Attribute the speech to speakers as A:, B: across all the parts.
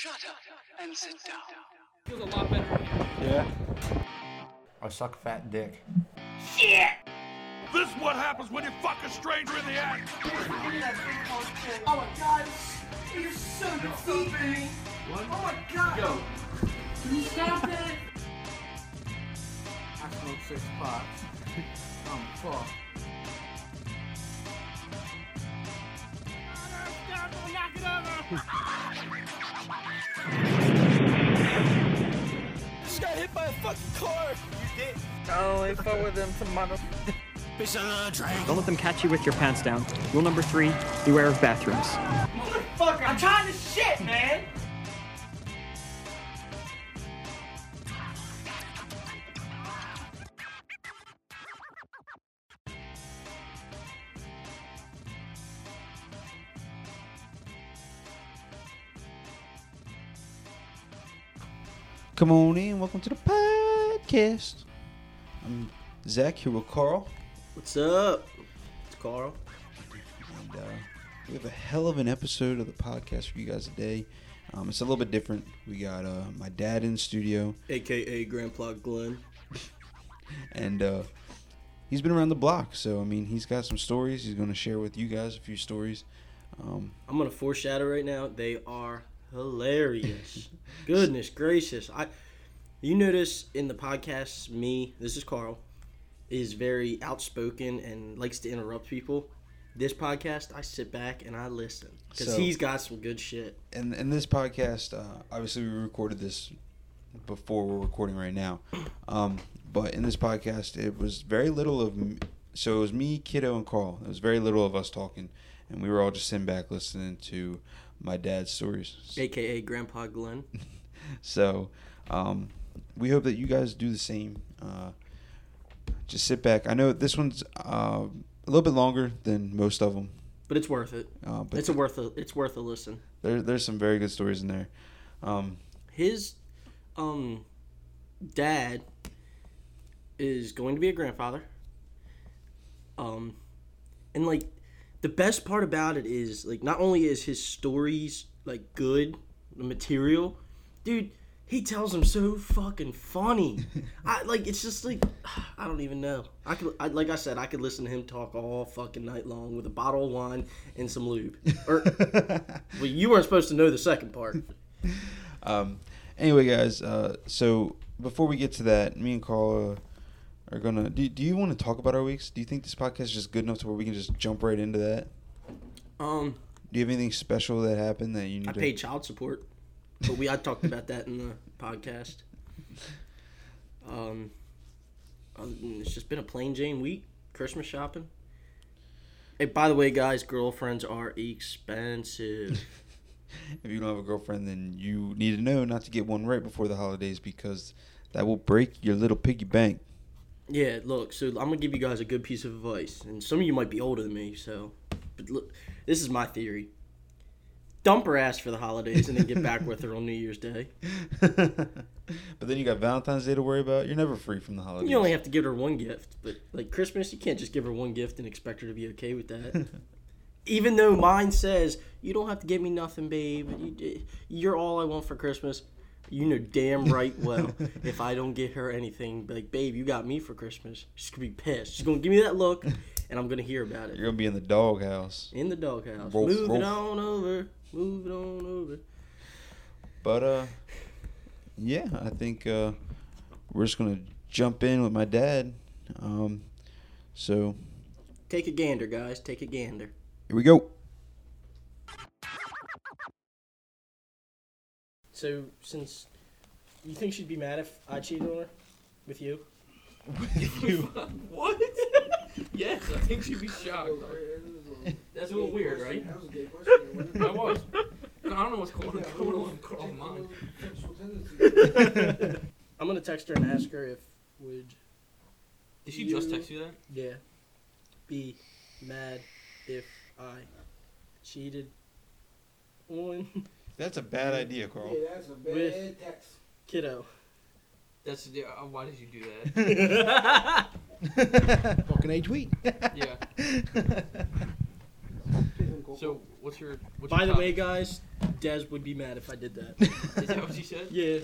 A: Shut up and sit down.
B: Feels a lot better.
C: Yeah. I suck fat dick. Shit!
D: This is what happens when you fuck a stranger in the act.
A: Oh my god, you're so deceiving. Oh my god.
B: Yo,
A: Can you stop it?
C: I smoke six pots. I'm fucked.
E: Fucking car.
C: Only with them.
F: Don't let them catch you with your pants down. Rule number three, beware of bathrooms.
A: Motherfucker, I'm trying to shit, man.
G: Come on in. Welcome to the podcast. I'm Zach here with Carl.
E: What's up? It's Carl.
G: And uh, we have a hell of an episode of the podcast for you guys today. Um, it's a little bit different. We got uh, my dad in the studio,
E: AKA Grandpa Glenn.
G: and uh, he's been around the block. So, I mean, he's got some stories. He's going to share with you guys a few stories. Um,
E: I'm gonna foreshadow right now. They are hilarious. Goodness gracious. I you notice in the podcast, me, this is Carl, is very outspoken and likes to interrupt people. This podcast, I sit back and I listen. Because
G: So-
E: he's got some good shit.
G: and in this podcast, uh, obviously we recorded this before we're recording right now. Um, but in this podcast, it was very little of. m- So it was me, Kiddo, and Carl. It was very little of us talking, and we were all just sitting back listening to my dad's stories.
E: AKA Grandpa Glenn.
G: So um, we hope that you guys do the same. Uh, just sit back. I know this one's uh, a little bit longer than most of them,
E: But it's worth it.
G: uh, but
E: It's a worth a it's worth a listen.
G: there, there's some very good stories in there. Um,
E: his um dad is going to be a grandfather um and like the best part about it is like not only is his stories like good the material dude he tells them so fucking funny. I like it's just like i don't even know. I could I, like i said i could listen to him talk all fucking night long with a bottle of wine and some lube. Or well you weren't supposed to know the second part.
G: Um, anyway, guys, uh, so before we get to that, me and Carl uh, are gonna. Do, do you want to talk about our weeks? Do you think this podcast is just good enough to where we can just jump right into that?
E: um
G: Do you have anything special that happened that you need
E: I
G: to?
E: paid child support, but we I talked about that in the podcast. Um, it's just been a plain Jane week. Christmas shopping. Hey, by the way, guys, girlfriends are expensive.
G: If you don't have a girlfriend, then you need to know not to get one right before the holidays because that will break your little piggy bank.
E: Yeah, look, so I'm gonna give you guys a good piece of advice, and some of you might be older than me, so, but look, this is my theory. Dump her ass for the holidays and then get back with her on New Year's Day.
G: but then you got Valentine's Day to worry about. You're never free from the holidays.
E: You only have to give her one gift, but like Christmas, you can't just give her one gift and expect her to be okay with that. Even though mine says you don't have to give me nothing, babe. You, you're all I want for Christmas. You know damn right well if I don't get her anything, like babe, you got me for Christmas. She's gonna be pissed. She's gonna give me that look, and I'm gonna hear about it.
G: You're gonna be in the doghouse.
E: in the doghouse.
G: Rolf,
E: move it on over. Move it on over.
G: But uh, yeah, I think uh, we're just gonna jump in with my dad. Um, so
E: Take a gander, guys. Take a gander.
G: here we go.
E: So since you think she'd be mad if I cheated on her with you? With you?
B: what? yes, I think she'd be shocked. That's a little weird, right? That was a gay question. I was. I don't know what's going on going on in mind.
E: I'm gonna text her and ask her if would
B: Did she just text you that?
E: yeah be mad if I cheated on
G: That's a bad idea, Carl.
E: that's a bad with kiddo.
B: That's yeah. uh, Why did you do that?
C: Fucking age week.
B: Yeah. So what's your? What's
E: By
B: your
E: the way, guys, Des would be mad if I did that.
B: Is that what she said?
E: yeah.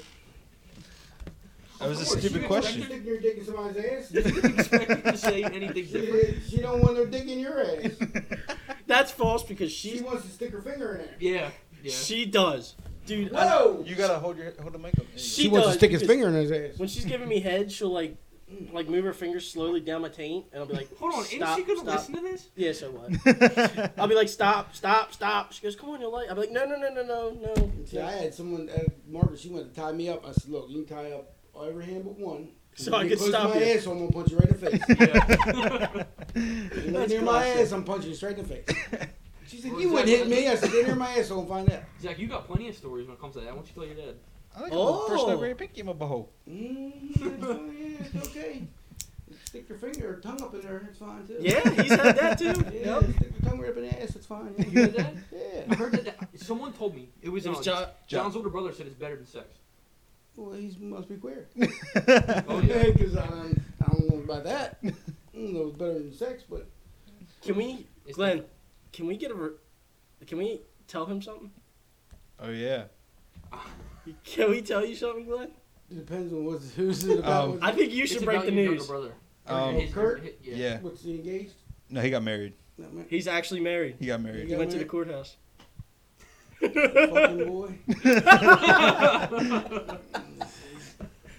G: That was a
B: Of course,
G: stupid
B: you
G: question.
B: expected-
A: Stick your dick in somebody's ass.
B: You expected to say anything different?
A: She, she don't want no dick in your ass.
E: That's false because
A: She
E: she's
A: wants to stick her finger in there.
B: Yeah. Yeah.
E: she does, dude. I-
G: You gotta hold your hold the mic up.
E: she,
A: She wants to stick his finger in his ass.
E: When she's giving me head, she'll like, like move her fingers slowly down my taint, and I'll be like,
B: Hold on,
E: stop,
B: ain't she gonna
E: stop.
B: listen to this?
E: Yeah, so what? I'll be like, stop, stop, stop. She goes, come on, you'll like. I'll be like, no, no, no, no, no, no.
A: See, I had someone, uh, Margaret, she wanted to tie me up. I said, look, you can tie up every hand but one.
E: So
A: If
E: I
A: you
E: could
A: close to
E: stop
A: my
E: you.
A: ass, I'm gonna punch you right in the face.
B: Yeah.
A: You
E: That's
A: near my ass, I'm punching you straight in the face. She said,
B: Well,
A: you
B: is
A: wouldn't hit me. I said, get near my ass, so I'll find out.
B: Zach, you got plenty of stories when it comes to that. Why don't you tell your dad?
G: I like
E: Oh.
G: first over here pinky in my butthole.
A: Mm, it's fine, yeah, it's okay. Stick your finger or tongue up in there, it's fine too.
E: Yeah, he's had that too.
A: Yeah,
E: Yep.
A: stick your tongue right up in the ass, it's fine.
B: You heard that?
A: yeah.
B: I heard that. Someone told me it was,
E: It was
B: uh,
E: Jo-
B: John's older brother said it's better than sex.
A: Well, he must be queer.
B: Oh yeah.
A: Because I, don't- I don't know about that. I don't know it's better than sex, but
E: Can we,
B: It's
E: Glenn? Can we get a? Re- can we tell him something?
G: Oh yeah.
E: Can we tell you something, Glenn?
A: it depends on what's, who's it about.
G: Um,
E: I think you should break the
B: your younger
E: news.
B: brother.
G: Um,
B: His-
A: Kurt?
B: his- yeah.
G: Yeah.
A: What's he engaged?
G: No, he got married.
A: That
E: He's actually married.
G: He got married.
E: He
A: got
E: went to the courthouse.
A: Fucking boy.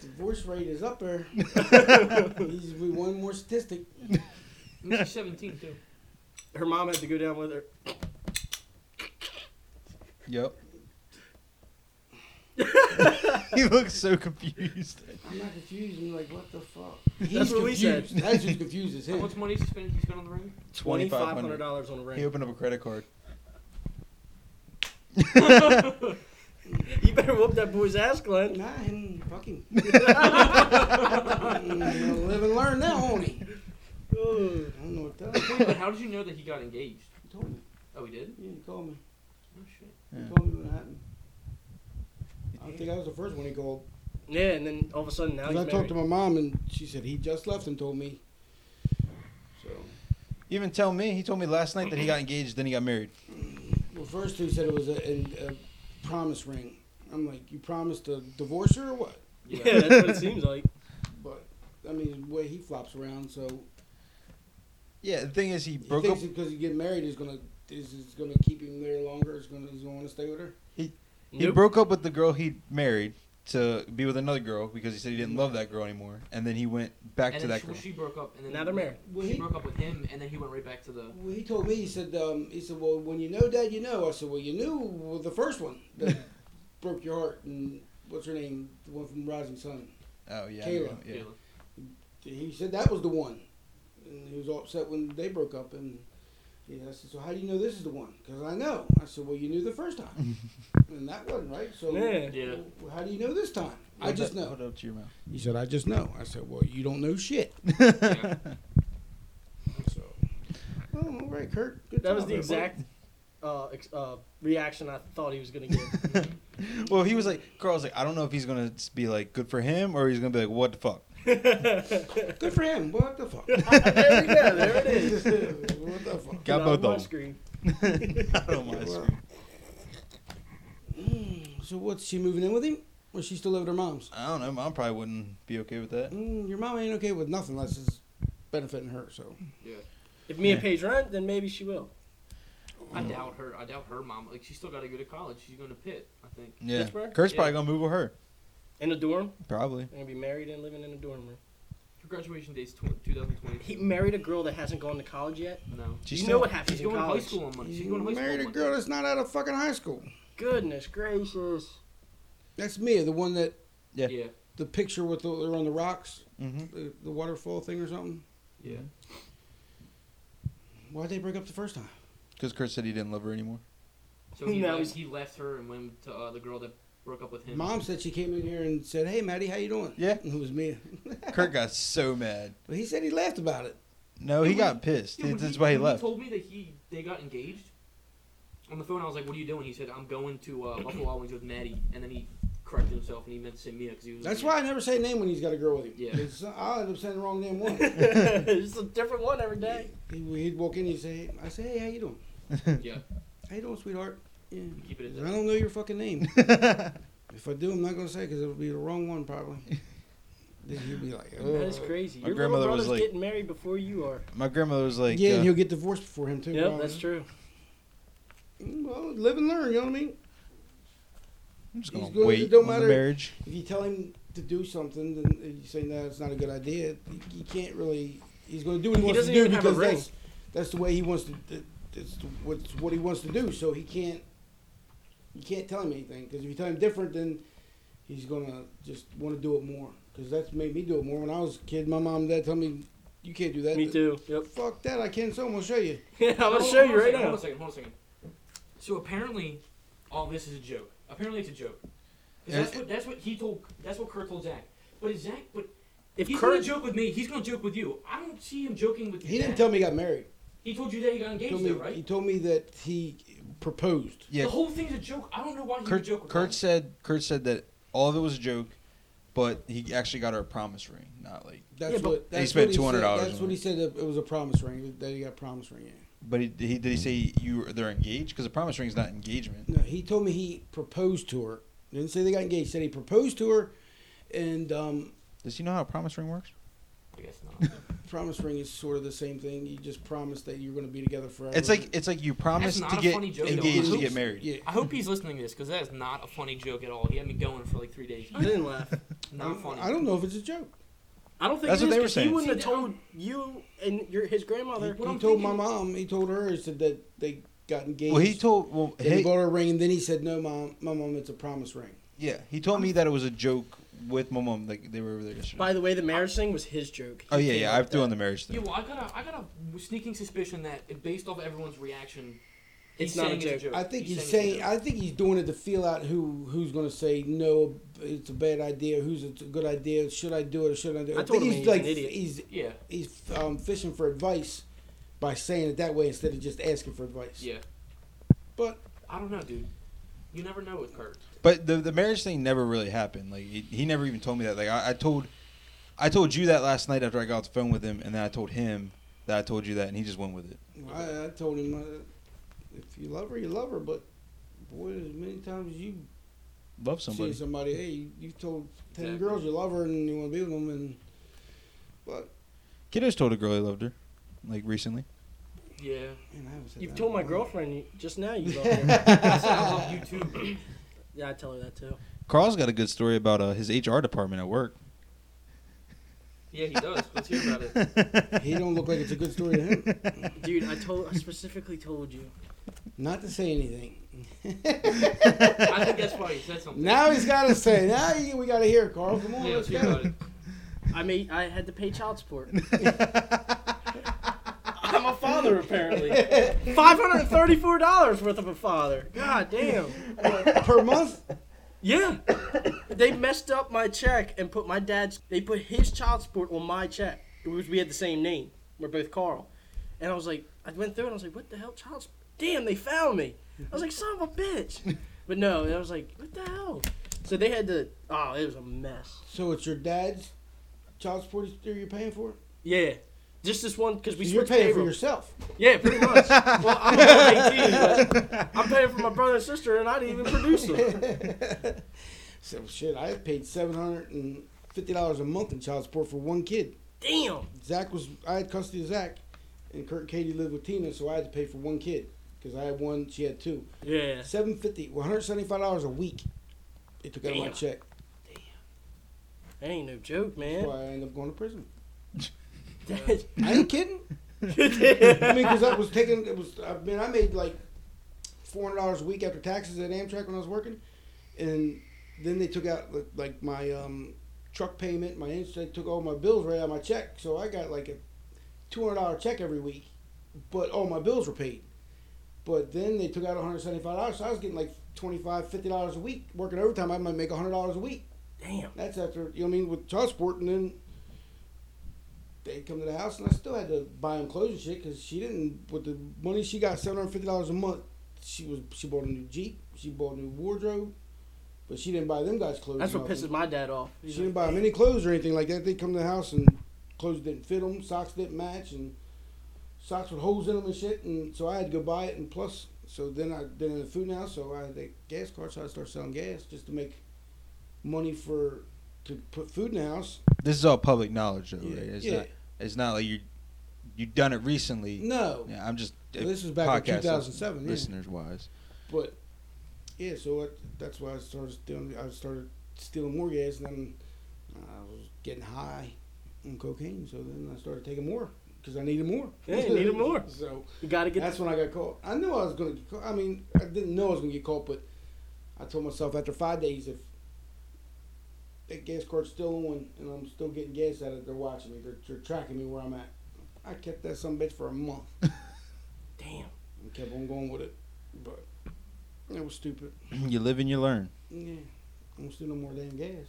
A: Divorce rate is up there. He's one more statistic.
B: She's 17 too.
E: Her mom had to go down with her.
G: Yep. he looks so confused.
A: I'm not confused. I'm like, what the fuck?
E: That's what we said.
A: That's just confuses
B: How
A: him.
B: much money is he spending? He spent on the ring?
E: Twenty five hundred dollars on a ring.
G: He opened up a credit card.
E: You better whoop that boy's ass, Glenn.
A: Nah, him fucking. live and learn now, won't he? I don't know what to tell.
B: But how did you know that he got engaged?
A: He told me.
B: Oh, he did?
A: Yeah, he called me.
B: Oh shit.
A: He
G: Yeah.
A: told me what happened. I don't think I was the first one he called.
E: Yeah, and then all of a sudden now
A: 'Cause
E: he's
A: I
E: married.
A: talked to my mom and she said he just left and told me. So,
G: He even tell me. He told me last night that he got engaged, then he got married.
A: well, first he said it was a, a, a promise ring. I'm like, you promised to divorce her or what?
E: yeah, that's what it seems like.
A: But I mean, the way he flops around, so
G: Yeah, the thing is, he
A: he
G: broke up.
A: because he get married is gonna is, is gonna keep him there longer. Is gonna he's gonna want to stay with her.
G: He
E: Nope.
G: broke up with the girl he married to be with another girl because he said he didn't love that girl anymore, and then he went back
B: and
G: to
B: then
G: that
B: she,
G: girl.
B: she broke up, and then
E: Now they're married.
A: Well,
B: she
A: he-
B: broke up with him, and then he went right back to the.
A: Well, he told me he said um, he said well when you know dad you know. I said well you knew well, the first one that broke your heart and what's her name the one from Rising Sun.
G: Oh yeah,
A: Kayla.
G: know, yeah.
A: He said that was the one, and he was all upset when they broke up. And he I said, so how do you know this is the one? Because I know. I said, well, you knew the first time, and that wasn't right. So
E: Yeah.
B: Yeah.
A: well, how do you know this time? I
G: Hold
A: just know.
G: Hold up to your mouth.
A: He said, I just know. I said, well, you don't know shit.
B: Yeah.
A: So, oh, all right, Kurt. Good
E: That was the
A: there, buddy.
E: exact uh, ex- uh, reaction I thought he was gonna get.
G: well, he was like, Carl's like, I don't know if he's gonna be like good for him or he's gonna be like, what the fuck.
A: Good for him. What the fuck?
E: there we go. There it is.
A: what the fuck?
G: Got
E: Not
G: both
E: on my
G: of them.
E: screen.
G: I don't mind.
A: Well, So what's she moving in with him? Or she still live with her mom's?
G: I don't know. Mom probably wouldn't be okay with that.
A: Mm, your mom ain't okay with nothing unless it's benefiting her. So
E: If Mia
G: Yeah.
E: pays rent, then maybe she will.
B: I doubt her. I doubt her mom. Like she's still got to go to college. She's going to Pitt, I think.
G: Yeah,
E: Pittsburgh?
G: Kurt's
B: Yeah.
G: probably gonna move with her.
E: In a dorm,
G: Probably.
E: they're gonna be married and living in a dorm room.
B: Her graduation date's tw- 2020.
E: He married a girl that hasn't gone to college yet.
B: No.
G: She's
E: you
G: still-
E: know what happens
B: She's
E: in
B: going to high
E: college.
B: school on Monday. She's going to high school
A: married
B: on
A: a
B: Monday.
A: girl that's not out of fucking high school.
E: Goodness gracious.
A: That's Mia, the one that
G: Yeah.
B: Yeah.
A: the picture with the they're on the rocks,
G: Mm-hmm.
A: the, the waterfall thing or something.
B: Yeah.
A: Why'd they break up the first time?
G: Because Kurt said he didn't love her anymore.
B: So he,
E: Now
B: left,
E: he's-
B: he left her and went to uh, the girl that broke up with him.
A: Mom said she came in here and said, "Hey, Maddie, how you doing?"
G: Yeah.
A: and it was me.
G: Kurt got so mad.
A: but he said he laughed about it.
G: No, he got pissed.
B: Yeah,
G: That's
B: he-
G: why he
B: when
G: left.
B: told me that he they got engaged. On the phone, I was like, "What are you doing?" He said, "I'm going to uh, Buffalo Wild Wings with Maddie," and then he corrected himself and he meant to say Mia because he was.
A: That's why I never say a name when he's got a girl with him.
B: Yeah.
A: 'Cause I'll end up saying the wrong name one.
E: it's a different one every day.
A: He- He'd walk in, he'd say, "I say, hey, how you doing?
B: Yeah.
A: How you doing, sweetheart?" Yeah.
B: Keep it at
A: I don't know your fucking name. if I do, I'm not gonna say because it'll be the wrong one probably. then he'll be like,
E: That
A: oh.
E: is crazy.
G: My
E: Your
G: grandmother
E: little
G: was like-
E: getting married before you are.
G: My grandmother was like,
A: yeah,
G: uh,
A: and he'll get divorced before him too.
E: Yep,
A: probably.
E: that's true.
A: Well, live and learn. You know what I mean?
G: I'm just gonna
A: good,
G: wait
A: it don't
G: on the
A: matter.
G: marriage.
A: If you tell him to do something, then you say no, it's not a good idea. You, you can't really. He's going to do what he,
E: He
A: wants to do
E: even have a
A: because that's that's the way he wants to. that- That's what's what he wants to do. So he can't. You can't tell him anything because if you tell him different, then he's gonna just want to do it more. Because that's made me do it more. When I was a kid, my mom and dad told me, "You can't do that."
E: Me too. Yep.
A: Fuck that! I can. So I'm gonna show you.
E: Yeah, I'm gonna show you right
B: second,
E: now.
B: Hold on a second. Hold on a second. So apparently, all this is a joke. Apparently, it's a joke. 'Cause
G: And-
B: that's what that's what he told. That's what Kurt told Zach. But is Zach? But
E: If
B: he's
E: Kurt,
B: gonna joke with me. He's gonna joke with you. I don't see him joking with you.
A: He didn't tell me he got married.
B: He told you that he got engaged,
A: told me,
B: though, right?
A: he told me that he proposed.
G: Yeah,
B: The whole thing's a joke. I don't know why he
G: Kurt,
B: joke
G: Kurt
B: that.
G: said Kurt said that all of it was a joke, but he actually got her a promise ring, not like.
A: That's
E: Yeah,
A: what.
G: And he spent
A: said-
G: $200
A: That's what he said. That it was a promise ring. That he got a promise ring. Yeah.
G: But he, he did he say you they're engaged because a promise ring is not engagement.
A: No, he told me he proposed to her. Didn't say they got engaged. Said he proposed to her, and um,
G: Does he know how a promise ring works?
B: I guess not.
A: promise ring is sort of the same thing. You just promise that you're going to be together forever.
G: It's like it's like you promise
B: not
G: to
B: a
G: get
B: funny joke, though.
G: engaged
B: I
G: to get married.
A: yeah.
B: I hope he's listening to this because that is not a funny joke at all. He had me going for like three days.
E: I didn't laugh.
B: Not funny.
A: I don't know if it's a joke.
E: I don't think
G: That's
E: it
G: what
E: is,
G: they were
E: 'cause
G: saying.
E: He wouldn't have
B: See,
E: told you and your his
A: He,
E: grandmother.
A: he
B: What
A: told my mom. He told her. He said that they got engaged.
G: Well, he told well
A: Then he
G: hey,
A: bought her a ring, and then he said, "No, mom, my mom, it's a promise ring."
G: yeah he told me that it was a joke with my mom. Like they were over there yesterday.
E: By the way, the marriage thing was his joke.
G: oh yeah,
E: came
G: yeah. I
E: with
G: threw on the marriage thing.
B: Yeah, well, I got a, I got a sneaking suspicion that based off everyone's reaction,
E: It's
B: he's
E: not a
B: saying a
E: joke.
B: joke.
A: I think he's,
B: it's a
A: saying. I think he's doing it to feel out who who's going to say no. It's a bad idea. Who's a good idea? Should I do it or should I do it?
E: I
A: I,
E: told
A: think
E: him
A: he's
E: he's
A: like
E: an idiot.
A: he's
B: yeah,
A: he's um, fishing for advice by saying it that way instead of just asking for advice.
B: yeah.
A: But
B: I don't know, dude. You never know with Kurt.
G: But the the marriage thing never really happened. Like he, he never even told me that. Like I, I told, I told you that last night after I got off the phone with him, and then I told him that I told you that, and he just went with it.
A: I, I told him, uh, if you love her, you love her. But boy, as many times as you
G: Love
A: see
G: somebody.
A: somebody, hey, you, you told ten
B: Exactly.
A: girls you love her and you want to be with them, and but
G: Kiddo's told a girl he loved her, like recently.
B: Yeah.
A: man, I said
E: You've
A: that
E: told my
A: a
E: girlfriend just now you love her.
B: I said I love you too.
E: Yeah, I tell her that too.
G: Carl's got a good story about uh, his HR department at work.
B: Yeah, he does. Let's hear about it.
A: He don't look like it's a good story to him.
E: Dude, I told I specifically told you.
A: Not to say anything.
B: I think that's why he said something.
A: Now he's got to say. Now you, we got to hear, it, Carl. Come on,
B: yeah,
A: let's
B: let's
A: go.
E: I mean, I had to pay child support. I'm a father apparently. Five hundred and thirty-four dollars worth of a father. God damn.
A: Per month?
E: Yeah. They messed up my check and put my dad's. They put his child support on my check. It was we had the same name. We're both Carl. And I was like, I went through it. and I was like, what the hell, child? Support? Damn, they found me. I was like, son of a bitch. But no, I was like, what the hell? So they had to. Oh, it was a mess.
A: So it's your dad's child support that you're paying for?
E: Yeah. Just this one because we
A: you're
E: switched
A: paying
E: payroll.
A: for yourself.
E: Yeah, pretty much. well, I'm only 18, but I'm paying for my brother and sister, and I didn't even produce them.
A: So shit, I paid seven hundred and fifty dollars a month in child support for one kid.
E: Damn.
A: Zach was I had custody of Zach, and Kurt and Katie lived with Tina, so I had to pay for one kid because I had one, she had two.
E: Yeah.
A: Seven fifty, one hundred seventy five dollars a week. It took out of my
E: Damn.
A: check.
E: That ain't no joke,
A: That's
E: man.
A: why I ended up going to prison. I ain't kidding. I mean, because I was taking it was. I mean, I made like four hundred dollars a week after taxes at Amtrak when I was working, and then they took out like, my um, truck payment, my they took all my bills right out of my check, so I got like a two hundred dollar check every week, but all my bills were paid. But then they took out one hundred seventy five dollars, so I was getting like 25 50 dollars a week working overtime. I might make hundred dollars a week.
E: Damn.
A: That's after you know what I mean with child support, and then they come to the house, and I still had to buy them clothes and shit because she didn't with the money she got seven hundred fifty dollars a month. She was she bought a new Jeep, she bought a new wardrobe, but she didn't buy them guys clothes.
E: That's what
A: nothing.
E: pisses my dad off.
A: She
E: He's
A: didn't buy them any clothes or anything like that. They come to the house and clothes didn't fit them, socks didn't match, and socks with holes in them and shit. And so I had to go buy it. And plus, So then I then in the food now, so I had the gas card, so I started selling gas just to make money for to put food in the house.
G: This is all public knowledge, though,
A: Yeah,
G: right? It's
A: yeah.
G: not. It's not like you you done it recently.
A: No,
G: Yeah, I'm just.
A: this was back in
G: podcast
A: 2007. Yeah.
G: Listeners wise,
A: But yeah, so it, that's why I started stealing. I started stealing more gas, and then I was getting high on cocaine. So then I started taking more because I needed more.
E: Yeah, you needed more.
A: so
E: You gotta get.
A: that's when I got caught. I knew I was going to get caught. I mean, I didn't know I was going to get caught, but I told myself after five days, if that gas card's still on and I'm still getting gas out of it, they're watching me. They're, they're tracking me where I'm at. I kept that some bitch for a month
E: Damn.
A: and kept on going with it, but it was stupid.
G: you live and you learn.
A: Yeah, I don't steal no more damn gas.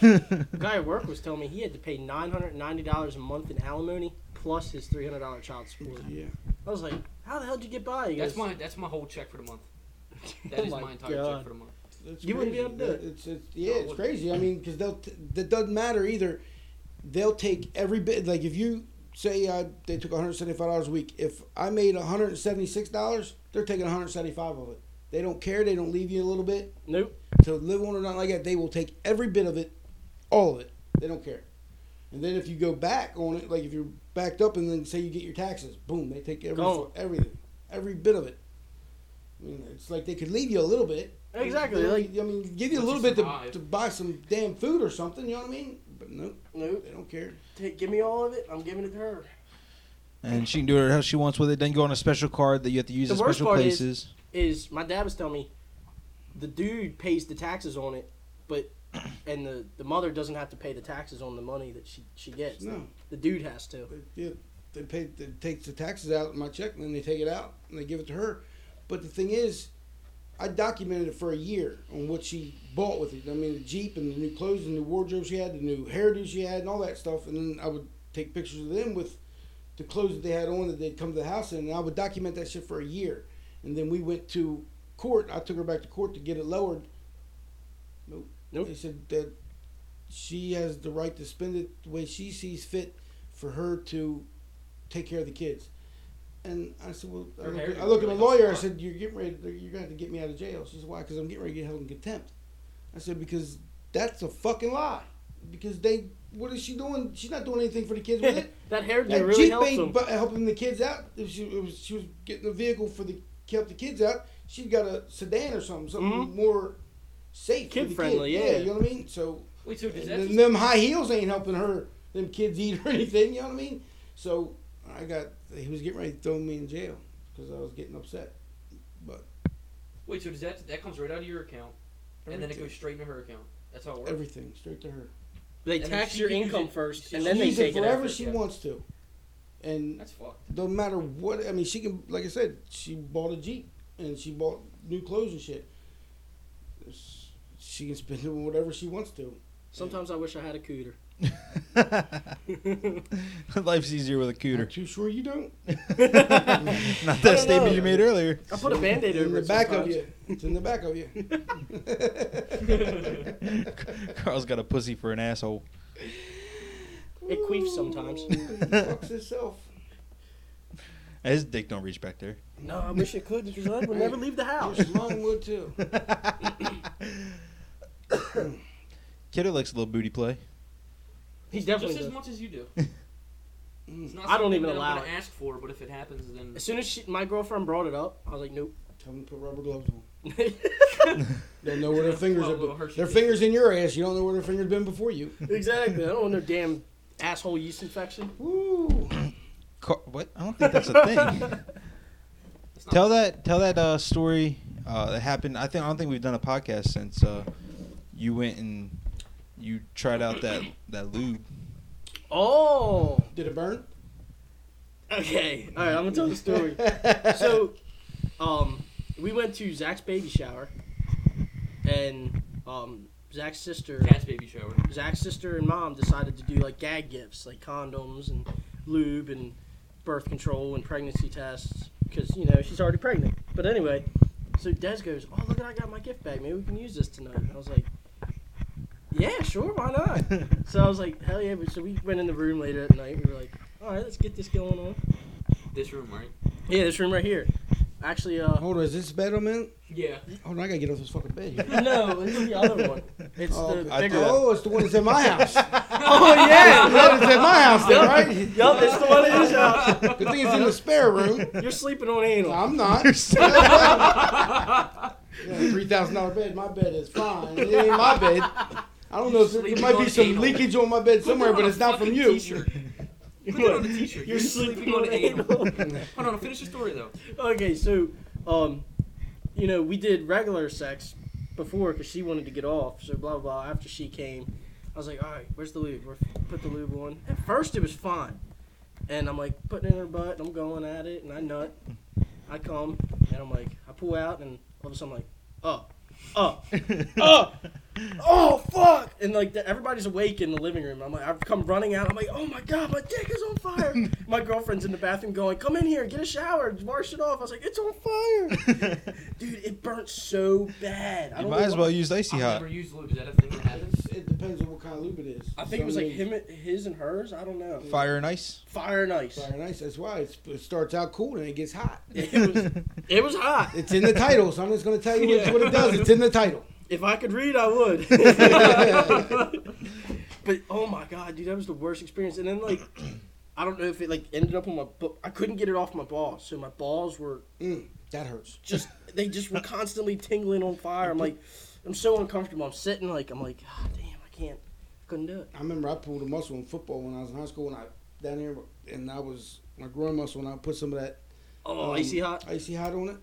E: The guy at work was telling me he had to pay nine hundred ninety dollars a month in alimony plus his three hundred dollar child support.
A: Yeah,
E: I was like, how the hell did you get by? He
B: That's
E: goes,
B: my that's my whole check for the month. That
E: Oh
B: is
E: my
B: my entire
E: God.
B: check for the month.
A: It's
E: You wouldn't be able to do it.
A: It's, it's yeah,
B: No,
A: it's crazy. I mean, because they'll t- that doesn't matter either. They'll take every bit. Like if you say uh, they took one hundred seventy five dollars a week, if I made one hundred seventy six dollars, they're taking one hundred seventy five of it. They don't care. They don't leave you a little bit
E: Nope.
A: to live on or not like that. They will take every bit of it, all of it. They don't care. And then if you go back on it, like if you're backed up and then say you get your taxes, boom, they take every everything, every bit of it. I mean, it's like they could leave you a little bit.
E: Exactly, like-
A: I mean, give you a little
B: you
A: bit to, to buy some damn food or something. You know what I mean? But nope,
E: Nope.
A: they don't care.
E: Take, give me all of it. I'm giving it to her.
G: And she can do it how she wants with it. Then go on a special card that you have to use
E: The
G: at special
E: part is-
G: places.
E: Is my dad was telling me, the dude pays the taxes on it, but and the the mother doesn't have to pay the taxes on the money that she she gets.
A: No,
E: The dude has to.
A: they, yeah, they pay. They take the taxes out of my check, and then they take it out and they give it to her. But the thing is, I documented it for a year on what she bought with it. I mean, the Jeep and the new clothes and the wardrobe she had, the new hairdo she had, and all that stuff. And then I would take pictures of them with the clothes that they had on that they'd come to the house in, and I would document that shit for a year. And then we went to court. I took her back to court to get it lowered. Nope.
E: Nope.
A: They said that she has the right to spend it the way she sees fit for her to take care of the kids. And I said, well, I look, I look at the lawyer. I said, you're getting ready. To, you're going to have to get me out of jail. She said, why? Because I'm getting ready to get held in contempt. I said, because that's a fucking lie. Because they, what is she doing? She's not doing anything for the kids with it.
E: that hairdo
A: That
E: really
A: Jeep
E: helps him.
A: helping the kids out. If she was, she was getting a vehicle for the help the kids out. She got a sedan or something, something
E: Mhm.
A: more safe, for the
E: Kid-friendly,
A: kid.
E: yeah.
A: you know what I mean. So
B: Wait, so does that
A: and
B: just,
A: them high heels ain't helping her, them kids eat or anything. You know what I mean? So I got he was getting ready to throw me in jail because I was getting upset. But
B: wait, so does that that comes right out of your account, and then it goes straight into her account? That's how it works.
A: everything straight to her.
E: They
B: and
E: tax your income
B: it-
E: first, and then they
A: Use it
E: take it.
A: wherever she
B: yeah.
A: wants to, and
B: That's fucked.
A: no matter what. I mean, she can, like I said, she bought a Jeep and she bought new clothes and shit. She can spend it on whatever she wants to.
E: Sometimes I wish I had a cooter.
G: Life's easier with a
A: I'm
G: cooter.
A: too sure you don't.
G: Not that
E: don't
G: statement
E: know.
G: you made earlier.
E: I put a band-aid
A: in the
E: it
A: back of you. It's in the back of you.
G: Carl's got a pussy for an asshole.
E: It queefs sometimes.
A: Ooh, he fucks himself.
G: His dick don't reach back there.
E: No, I wish it could because I would never leave the house.
A: Yes, mine would too.
G: Kiddo likes a little booty play.
E: He definitely
B: just as
E: does.
B: much as you do. It's not
E: I don't even
B: that
E: allow
B: I'm gonna
E: it.
B: ask for, but if it happens, then
E: As soon as she, my girlfriend brought it up, I was like, nope.
A: Tell them to put rubber gloves on. They'll know where their fingers
B: Well,
A: have
B: little
A: been.
B: Hershey
A: Their
B: Kisses.
A: fingers in your ass. You don't know where their fingers been before you.
E: exactly. I don't want no damn asshole yeast infection.
A: Woo.
G: Car- what? I don't think that's a thing.
B: it's not
G: tell that tell that uh, story uh, that happened. I think I don't think we've done a podcast since uh, you went and you tried out that that lube.
E: Oh.
A: Did it burn?
E: Okay. All right. I'm gonna tell the story. so, um, we went to Zach's baby shower, and um, Zach's sister,
B: cat's baby shower.
E: Zach's sister and mom decided to do like gag gifts, like condoms and lube and birth control and pregnancy tests, because you know she's already pregnant. But anyway, so Des goes, "Oh, look, I got my gift bag. Maybe we can use this tonight." I was like, "Yeah, sure, why not?" so I was like, "Hell yeah!" So we went in the room later at night. We were like, "All right, let's get this going on."
B: This room, right?
E: Yeah, this room right here. actually, uh,
A: Hold on, is this bed I'm in?
B: Yeah.
A: Hold on, I gotta get off this fucking bed here.
E: no, it's the other one. It's
A: Oh,
E: the bigger one.
A: oh, it's the one that's in my house.
E: Oh yeah,
A: That is at my house, then, right?
E: yup, it's the one in his house.
A: Good thing it's in the spare room.
E: You're sleeping on anal.
A: I'm not. yeah, Three thousand dollar bed. My bed is fine. It ain't my bed. I don't know if there, there might be some
B: anal.
A: leakage on my bed somewhere, but it's not from you.
B: T-shirt. Put that on a t-shirt.
E: You're sleeping on anal.
B: Hold on, finish the story though.
E: okay, so, um, you know, we did regular sex before because she wanted to get off. So blah blah blah. After she came, I was like, all right, where's the lube? We're, put the lube on. At first, it was fine, and I'm like putting it in her butt, and I'm going at it, and I nut. I come, and I'm like, I pull out, and all of a sudden, I'm like, oh, oh, oh, oh, fuck! And like the, everybody's awake in the living room. I'm like, I've come running out. I'm like, oh my god, my dick is on fire. my girlfriend's in the bathroom going, come in here, get a shower, wash it off. I was like, it's on fire, dude. It burnt so bad. I
G: You
E: don't
G: might
E: know
G: as
E: why-
G: well use icy
B: I've
G: hot.
B: never used lube. Is that a thing that happens?
A: It depends on what kind of lube it is.
E: I think it was
A: Some
E: like
A: lubes-
E: him, his, and hers. I don't know.
G: Fire and ice.
E: Fire and ice.
A: Fire and ice. That's why it's, it starts out cool and it gets hot.
E: It was, it was hot.
A: It's in the title, so I'm just gonna tell you what- what it does. It's in the title.
E: If I could read, I would. but oh my god, dude, that was the worst experience. And then like, I don't know if it like ended up on my, but I couldn't get it off my balls. So my balls were
A: Mm, that hurts.
E: just, they just were constantly tingling on fire. I'm like, I'm so uncomfortable. I'm sitting like, I'm like, ah, damn, I can't, I couldn't do it.
A: I remember I pulled a muscle in football when I was in high school, and I down here, and I was my groin muscle, and I put some of that
E: Oh,
A: um,
E: icy hot.
A: icy hot on it.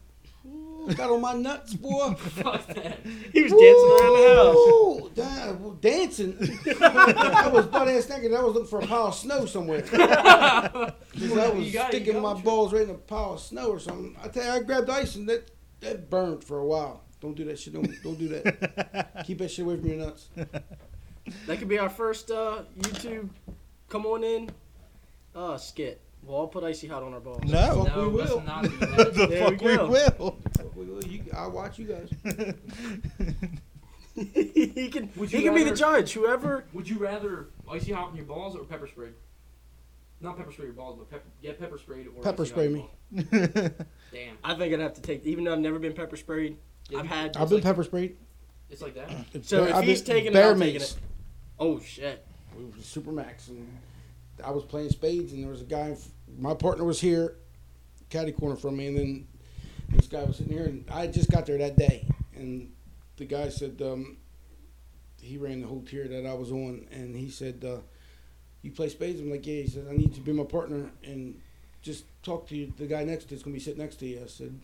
A: Ooh, got on my nuts, boy.
B: Fuck that.
E: He was dancing around the house.
A: Ooh, damn, well, dancing. I was butt ass naked. I was looking for a pile of snow somewhere. 'Cause I was
B: got
A: sticking my balls right in a pile of snow or something. I tell you, I grabbed ice and that that burned for a while. Don't do that shit. Don't don't do that. Keep that shit away from your nuts.
E: That could be our first uh, YouTube. Come on in. Uh, skit. We'll all put icy hot on our balls.
G: No.
A: Fuck,
B: No,
A: we
B: let's
A: will.
B: not do that.
G: the
E: There
G: fuck
E: we
G: we,
E: go.
G: will.
A: You- I'll watch you guys.
E: he can.
B: Would
E: He
B: you
E: can be the judge. Whoever.
B: Would you rather icy hot on your balls or pepper spray? Not pepper spray your balls, but pepper, yeah, pepper sprayed or
A: Pepper spray me.
B: Damn,
E: I think I'd have to take. Even though I've never been pepper sprayed,
B: Yeah,
E: I've had.
A: I've been
B: like-
A: pepper sprayed.
B: it's like that.
A: It's
E: So
A: bear-
E: if
A: I've
E: he's
A: been-
E: taking it,
A: bear
E: I'm taking
A: mace.
E: it. Oh shit.
A: It was Super Max, and I was playing spades, and there was a guy. My partner was here, caddy corner from me, and then this guy was sitting here, and I just got there that day, and the guy said um, he ran the whole tier that I was on, and he said, uh, "You play spades?" I'm like, "Yeah." He said, "I need you to be my partner and just talk to you, the guy next to you. It's gonna be sitting next to you." I said,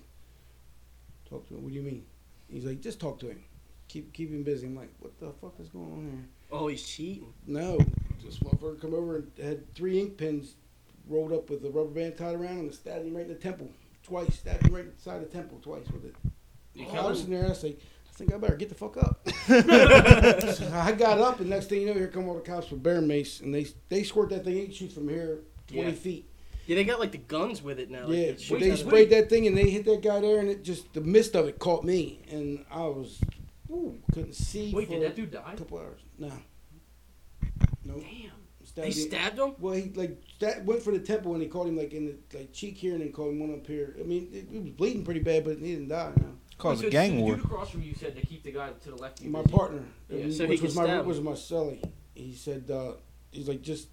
A: "Talk to him? What do you mean?" He's like, "Just talk to him. Keep keep him busy." I'm like, "What the fuck is going on here?"
E: Oh, he's cheating.
A: No, just this motherfucker come over and had three ink pens rolled up with a rubber band tied around him and stabbed him right in the temple twice. Stabbed him right inside the temple twice with it.
B: You oh,
A: I was sitting there. I like, I think I better get the fuck up.
E: Oh,
A: So I got up, and next thing you know, here come all the cops with bear mace, and they they squirt that thing eight shoot from here twenty
B: Yeah.
A: feet.
E: Yeah, they got like the guns with it now. Like,
A: yeah,
E: it
A: they sprayed that thing, and they hit that guy there, and it just the mist of it caught me, and I was ooh, couldn't see.
B: Wait,
A: for
B: did that dude die?
A: a couple hours? No. No.
B: Damn.
E: They stabbed him.
A: Well, he like that went for the temple and he caught him like in the like cheek here and then caught him one up here. I mean, it, he was bleeding pretty bad, but he didn't die. No.
G: Cause
B: Wait,
G: a gang war.
B: The dude across from you said to keep the guy to the left. of you
A: My
B: busy.
A: partner,
B: Yeah,
E: so
A: which
E: could
A: was my
E: stab
A: was my celly. He said uh, he's like just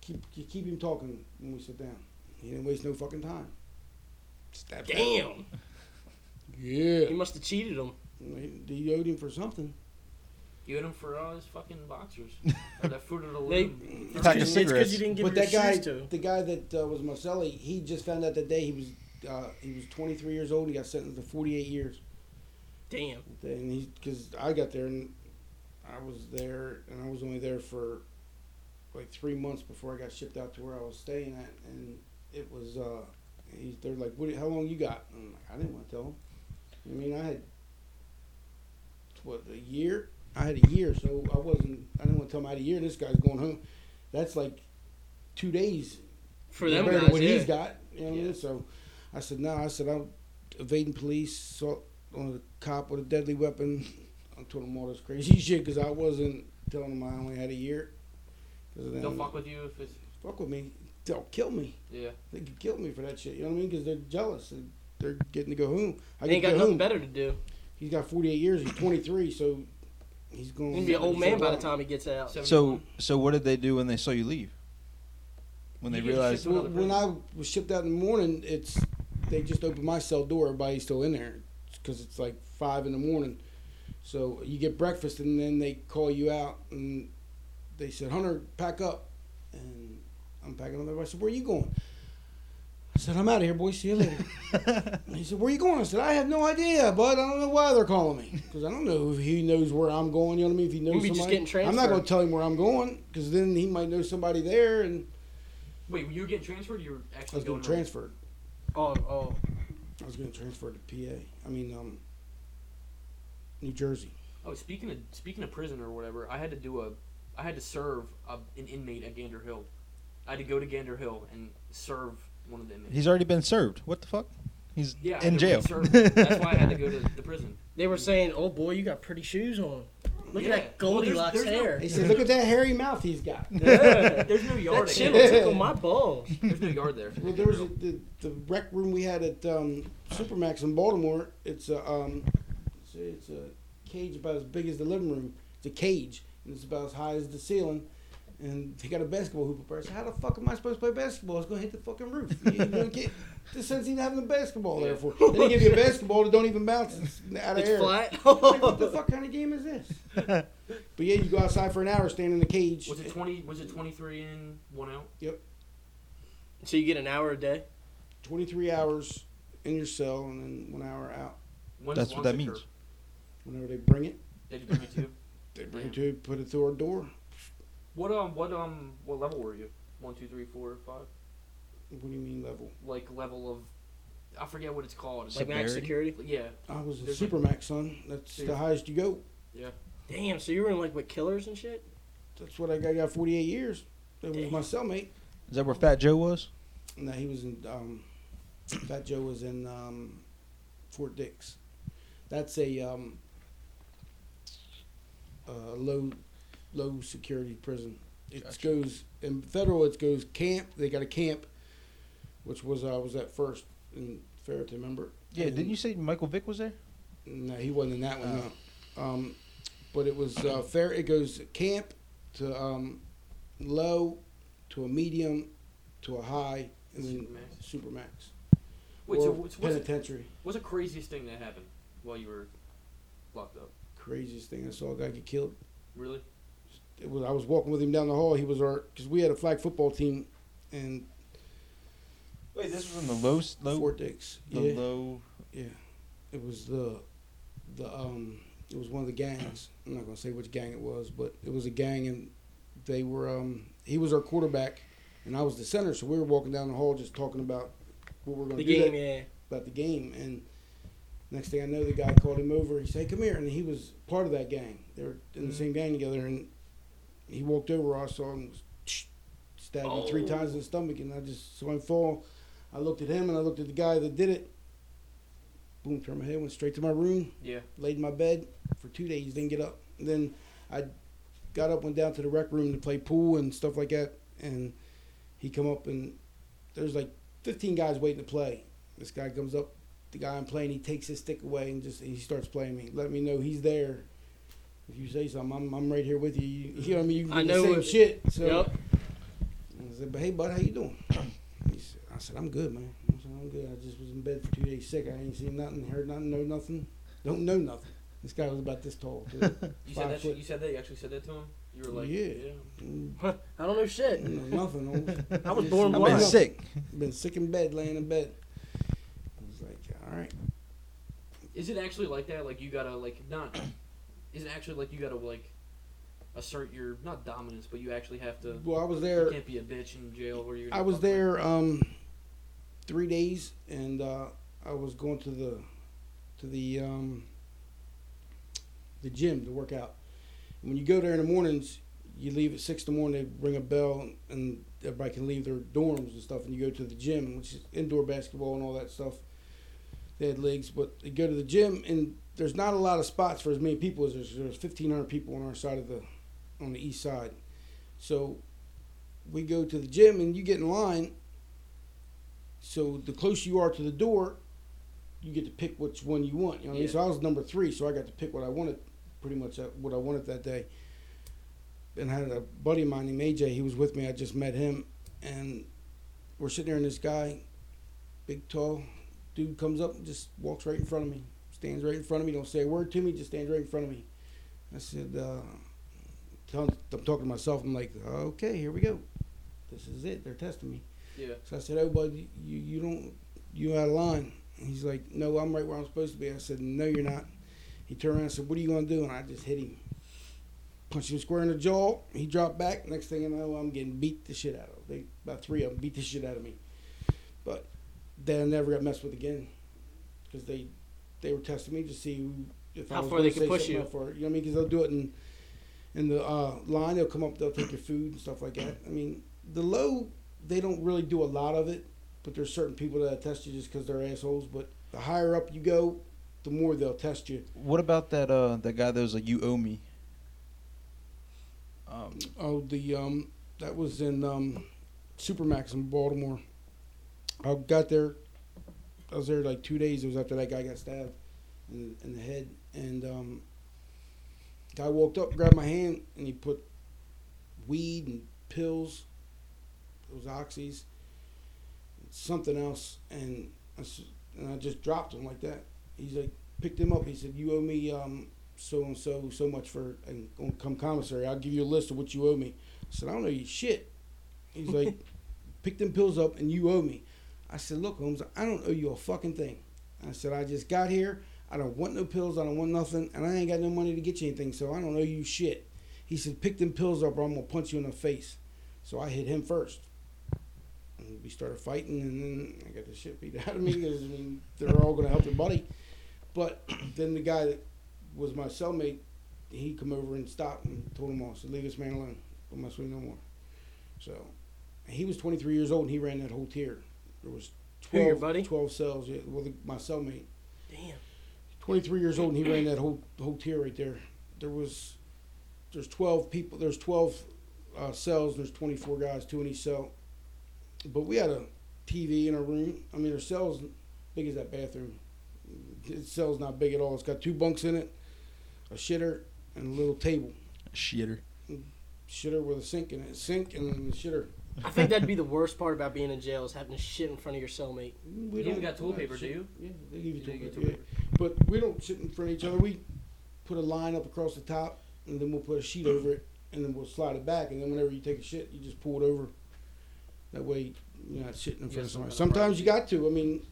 A: keep keep keep him talking when we sit down. He didn't waste no fucking time. Stab
E: Damn.
A: Yeah.
E: He must have cheated him.
A: He, he owed him for something.
B: You hit him for all his fucking boxers. or that fruit of the
E: They-
B: loom.
E: It's
G: Pack of
E: 'cause-
G: cigarettes.
E: because you didn't give
A: but
E: your
A: that guy,
E: shoes to.
A: the guy that uh, was Marcelli, he just found out that day he was uh, he was 23 years old. He got sentenced to 48 years.
E: Damn.
A: And he, because I got there and I was there, and I was only there for like three months before I got shipped out to where I was staying at, and it was uh, he, they're like, "What? How long you got?" And I'm like, "I didn't want to tell them." I mean, I had what a year. I had a year, so I wasn't. I didn't want to tell him I had a year. This guy's going home. That's like two days
E: For them guys,
A: what
E: yeah.
A: he's got. You know what I mean?
B: Yeah.
A: So I said, no. I said, I'm evading police, on a cop with a deadly weapon. I told him all this crazy shit because I wasn't telling him I only had a year. 'Cause then,
B: They'll fuck with you if it's
A: fuck with me. They'll kill me.
B: yeah.
A: They could kill me for that shit. You know what I mean? Because they're jealous. And they're getting to go home. I
E: They ain't got nothing
A: home.
E: better to do.
A: He's got 48 years. He's 23, so he's going.
E: He's gonna be an old man by the time he gets out.
G: So, so what did they do when they saw you leave? When they realized,
A: When, when I was shipped out in the morning, it's they just opened my cell door. Everybody's still in there because it's like five in the morning. So you get breakfast and then they call you out and they said, "Hunter, pack up." And I'm packing up. I said, "Where are you going?" I said, "I'm out of here, boy. See you later." he said, "Where you going?" I said, "I have no idea, bud. I don't know why they're calling me because I don't know if he knows where I'm going. You know what I mean? If he knows
E: Maybe just
A: somebody,
E: getting
A: I'm not going to tell him where I'm going because then he might know somebody there, and
B: Wait, you were getting transferred? Or you were
A: I
B: actually
A: was
B: going
A: getting transferred.
E: Oh, oh.
A: I was going to transfer to PA. I mean, um, New Jersey.
B: Oh, speaking of speaking of prison or whatever, I had to do a, I had to serve a, an inmate at Gander Hill. I had to go to Gander Hill and serve one of the inmates.
H: He's already been served. What the fuck? He's
B: yeah,
H: in jail.
B: That's why I had to go to the prison.
E: They were saying, "Oh boy, you got pretty shoes on. Look
B: Yeah.
E: at that
B: Well, there's-
E: Goldilocks
B: there's no-
E: hair."
A: They said, "Look at that hairy mouth he's got."
E: Yeah.
B: There's no yard.
E: that shit
B: Gander
E: will
B: Hill.
E: tickle my balls.
B: There's no yard there.
A: Well, there was a, the the rec room we had at um, Supermax in Baltimore. It's a um, it's a, it's a cage about as big as the living room. It's a cage, and it's about as high as the ceiling. And they got a basketball hoop up there. I said, "How the fuck am I supposed to play basketball? It's gonna hit the fucking roof. You gonna get the sense even having a basketball there for. Then they give you a basketball that don't even bounce. It's out of
E: It's
A: air.
E: flat.
A: Like, what the fuck kind of game is this? but yeah, you go outside for an hour, stand in the cage.
B: Was it twenty? Was it twenty three in, one out? Yep.
E: So you get an hour a day.
A: 23 hours in your cell and then one hour out.
B: When's
H: That's what that means.
A: Whenever they bring it,
B: Did you bring it to you?
A: they bring it to you, put it through our door.
B: What um what um what level were you? One, two, three, four, five.
A: What do you mean level?
B: Like level of, I forget what it's called. It's
E: Like max security.
B: yeah.
A: I was a
B: There's
A: Supermax, son. That's
B: Yeah.
A: the highest you go. Yeah.
E: Damn. So you were in like with killers and shit.
A: That's what I got. I got 48 years. That was my cellmate.
H: Is that where Fat Joe was?
A: No, he was in, um, Fat Joe was in um, Fort Dix. That's a um, uh, low low security prison. It
H: Gotcha.
A: goes in federal. It goes camp. They got a camp, which was I was at first in Fairton. Remember?
H: Yeah.
A: And-
H: Didn't you say Michael Vick was there?
A: No, he wasn't in that one. No. Um, but it was uh, fair. It goes camp to um, low to a medium to a high and then supermax.
B: Wait,
A: or
B: so what's, what's, the,
A: penitentiary.
B: what's the craziest thing that happened while you were locked up?
A: Craziest thing I saw a guy get killed.
B: Really?
A: It was I was walking with him down the hall. He was our because we had a flag football team and
H: Wait, this was in the low, low,
A: Fort Dix.
H: the
A: yeah,
H: low.
A: Yeah, it was the the um it was one of the gangs. I'm not gonna say which gang it was, but it was a gang and they were um he was our quarterback and I was the center. So we were walking down the hall just talking about what we're gonna
E: The
A: do that-
E: yeah.
A: about the game and. Next thing I know, the guy called him over. He said, "Hey, come here," and he was part of that gang. They were in the same gang together, and he walked over. I saw him stabbed me three
B: oh.
A: times in the stomach, and I just saw him fall. I looked at him, and I looked at the guy that did it. Boom! Turned my head, went straight to my room,
B: Yeah.
A: laid in my bed for two days, didn't get up. And then I got up, went down to the rec room to play pool and stuff like that, and he come up and there's like 15 guys waiting to play. This guy comes up, the guy I'm playing, he takes his stick away and just he starts playing me, let me know he's there. If you say something, I'm, I'm right here with you. You, you know what I mean? You
E: I
A: do
E: know
A: the same
E: it.
A: shit. So
E: Yep.
A: I said, but hey, bud, how you doing? He said, I said, I'm good, man. I said, I'm good. I just was in bed for two days sick. I ain't seen nothing, heard nothing, know nothing, don't know nothing. This guy was about this tall.
B: You said that.
A: foot.
B: You said that. You actually said that to him. You were like,
A: Yeah.
B: yeah.
A: Mm,
E: I don't know shit.
A: know nothing. almost.
E: I was born
H: I've been sick.
A: Been sick in bed, laying in bed. I was like, all right.
B: Is it actually like that? Like you gotta like not? Is actually like you gotta like assert your not dominance, but you actually have to?
A: Well, I was
B: You
A: there.
B: can't be a bitch in jail where you're.
A: I was there um, three days, and uh, I was going to the to the um, the gym to work out. And when you go there in the mornings, you leave at six in the morning. They ring a bell, and everybody can leave their dorms and stuff. And you go to the gym, which is indoor basketball and all that stuff. They had leagues, but you go to the gym, and there's not a lot of spots for as many people as there's. There's 1,500 people on our side of the on the east side. So we go to the gym and you get in line. So the closer you are to the door, you get to pick which one you want. You know what I mean?
E: Yeah.
A: So I was number three, so I got to pick what I wanted, pretty much uh, what I wanted that day. And I had a buddy of mine named AJ. He was with me. I just met him, and we're sitting there, and this guy, big tall dude, comes up and just walks right in front of me, stands right in front of me, don't say a word to me, just stands right in front of me. I said, uh, tell I'm talking to myself. I'm like, okay, here we go. This is it. They're testing me.
B: Yeah.
A: So I said, "Oh, bud, you you don't you out of line." And he's like, "No, I'm right where I'm supposed to be." I said, "No, you're not." He turned around and said, "What are you gonna do?" And I just hit him, punched him square in the jaw. He dropped back. Next thing I know, I'm getting beat the shit out of. They about three of them beat the shit out of me. But then I never got messed with again because they they were testing me to see who, if I
E: How
A: was
E: far
A: gonna
E: they could
A: say
E: push
A: something
E: you.
A: out For, it. you know what I mean? Because they'll do it in in the uh, line. They'll come up. They'll take your food and stuff like that. I mean, the low they don't really do a lot of it, but there's certain people that test you just because they're assholes. But the higher up you go, the more they'll test you.
H: What about that uh that guy that was like you owe me? Um,
A: Oh, the um, that was in um, Supermax in Baltimore. I got there. I was there like two days. It was after that guy got stabbed in, in the head, and um, guy walked up, grabbed my hand, and he put weed and pills, those oxys, something else, and I, and I just dropped him like that. He's like, picked him up. He said, "You owe me um, so and so so much for and come commissary. I'll give you a list of what you owe me." I said, "I don't owe you shit." He's like, "Pick them pills up and you owe me." I said, "Look, Holmes, I don't owe you a fucking thing." I said, "I just got here. I don't want no pills. I don't want nothing, and I ain't got no money to get you anything, so I don't owe you shit." He said, "Pick them pills up, or I'm gonna punch you in the face." So I hit him first. And we started fighting, and then I got the shit beat out of me because I mean they're all gonna help their buddy. But then the guy that was my cellmate, he come over and stopped and told him oh, off. Said, "Leave this man alone. Don't mess with no more." So he was 23 years old and he ran that whole tier. There was
E: Who,
A: 12,
E: your buddy?
A: 12 cells. Yeah, well, the, my cellmate.
E: Damn.
A: 23 years old and he ran that whole whole tier right there. There was there's 12 people. There's 12 uh, cells. And there's 24 guys, two in each cell. But we had a TV in our room. I mean, our cell's big as that bathroom. The cell's not big at all. It's got two bunks in it, a shitter, and a little table.
H: A shitter.
A: Shitter with a sink in it, sink and then the shitter.
E: I think that'd be the worst part about being in jail is having to shit in front of your cellmate.
A: We
B: You even
A: don't-
B: got toilet paper, do you?
A: Yeah, they give you
B: They
A: toilet
B: give
A: paper.
B: you
A: Yeah. But we don't sit in front of each other. We put a line up across the top, and then we'll put a sheet over it, and then we'll slide it back. And then whenever you take a shit, you just pull it over. That way, you're not sitting in front
B: got
A: of
B: some
A: somebody. Sometimes you got to. I mean,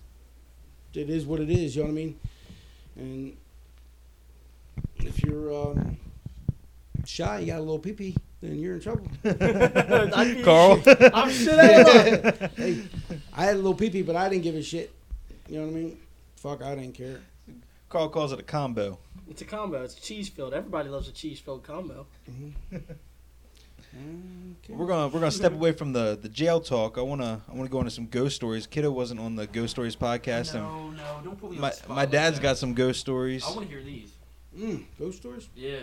A: it is what it is. You know what I mean? And if you're um, shy, you got a little pee pee, then you're in trouble.
E: I'd be-
H: Carl.
E: I'm shit out of
A: hey, I had a little pee pee, but I didn't give a shit. You know what I mean? Fuck, I didn't care.
H: Carl calls it a combo.
E: It's a combo. It's cheese filled. Everybody loves a cheese filled combo.
A: Okay.
H: We're gonna we're gonna step away from the, the jail talk. I wanna I wanna go into some ghost stories. Kiddo wasn't on the ghost stories podcast,
B: No, no, don't put me
H: and
B: on
H: my
B: the spot
H: my
B: like
H: dad's
B: that.
H: got some ghost stories.
B: I want to hear these.
A: Mm, ghost stories?
B: Yeah.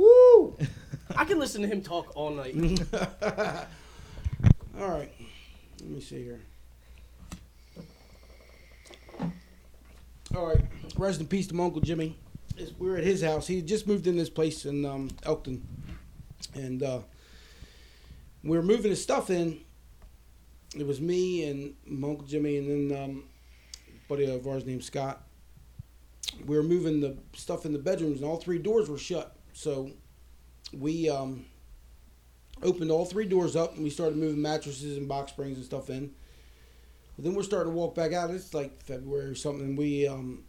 A: Woo!
E: I can listen to him talk all night.
A: All right. Let me see here. All right. Rest in peace to my Uncle Jimmy. We were at his house. He had just moved in this place in um, Elkton. And uh, we were moving his stuff in. It was me and my Uncle Jimmy and then um, a buddy of ours named Scott. We were moving the stuff in the bedrooms and all three doors were shut. So we um, opened all three doors up and we started moving mattresses and box springs and stuff in. But then we're starting to walk back out. It's like February or something. We um,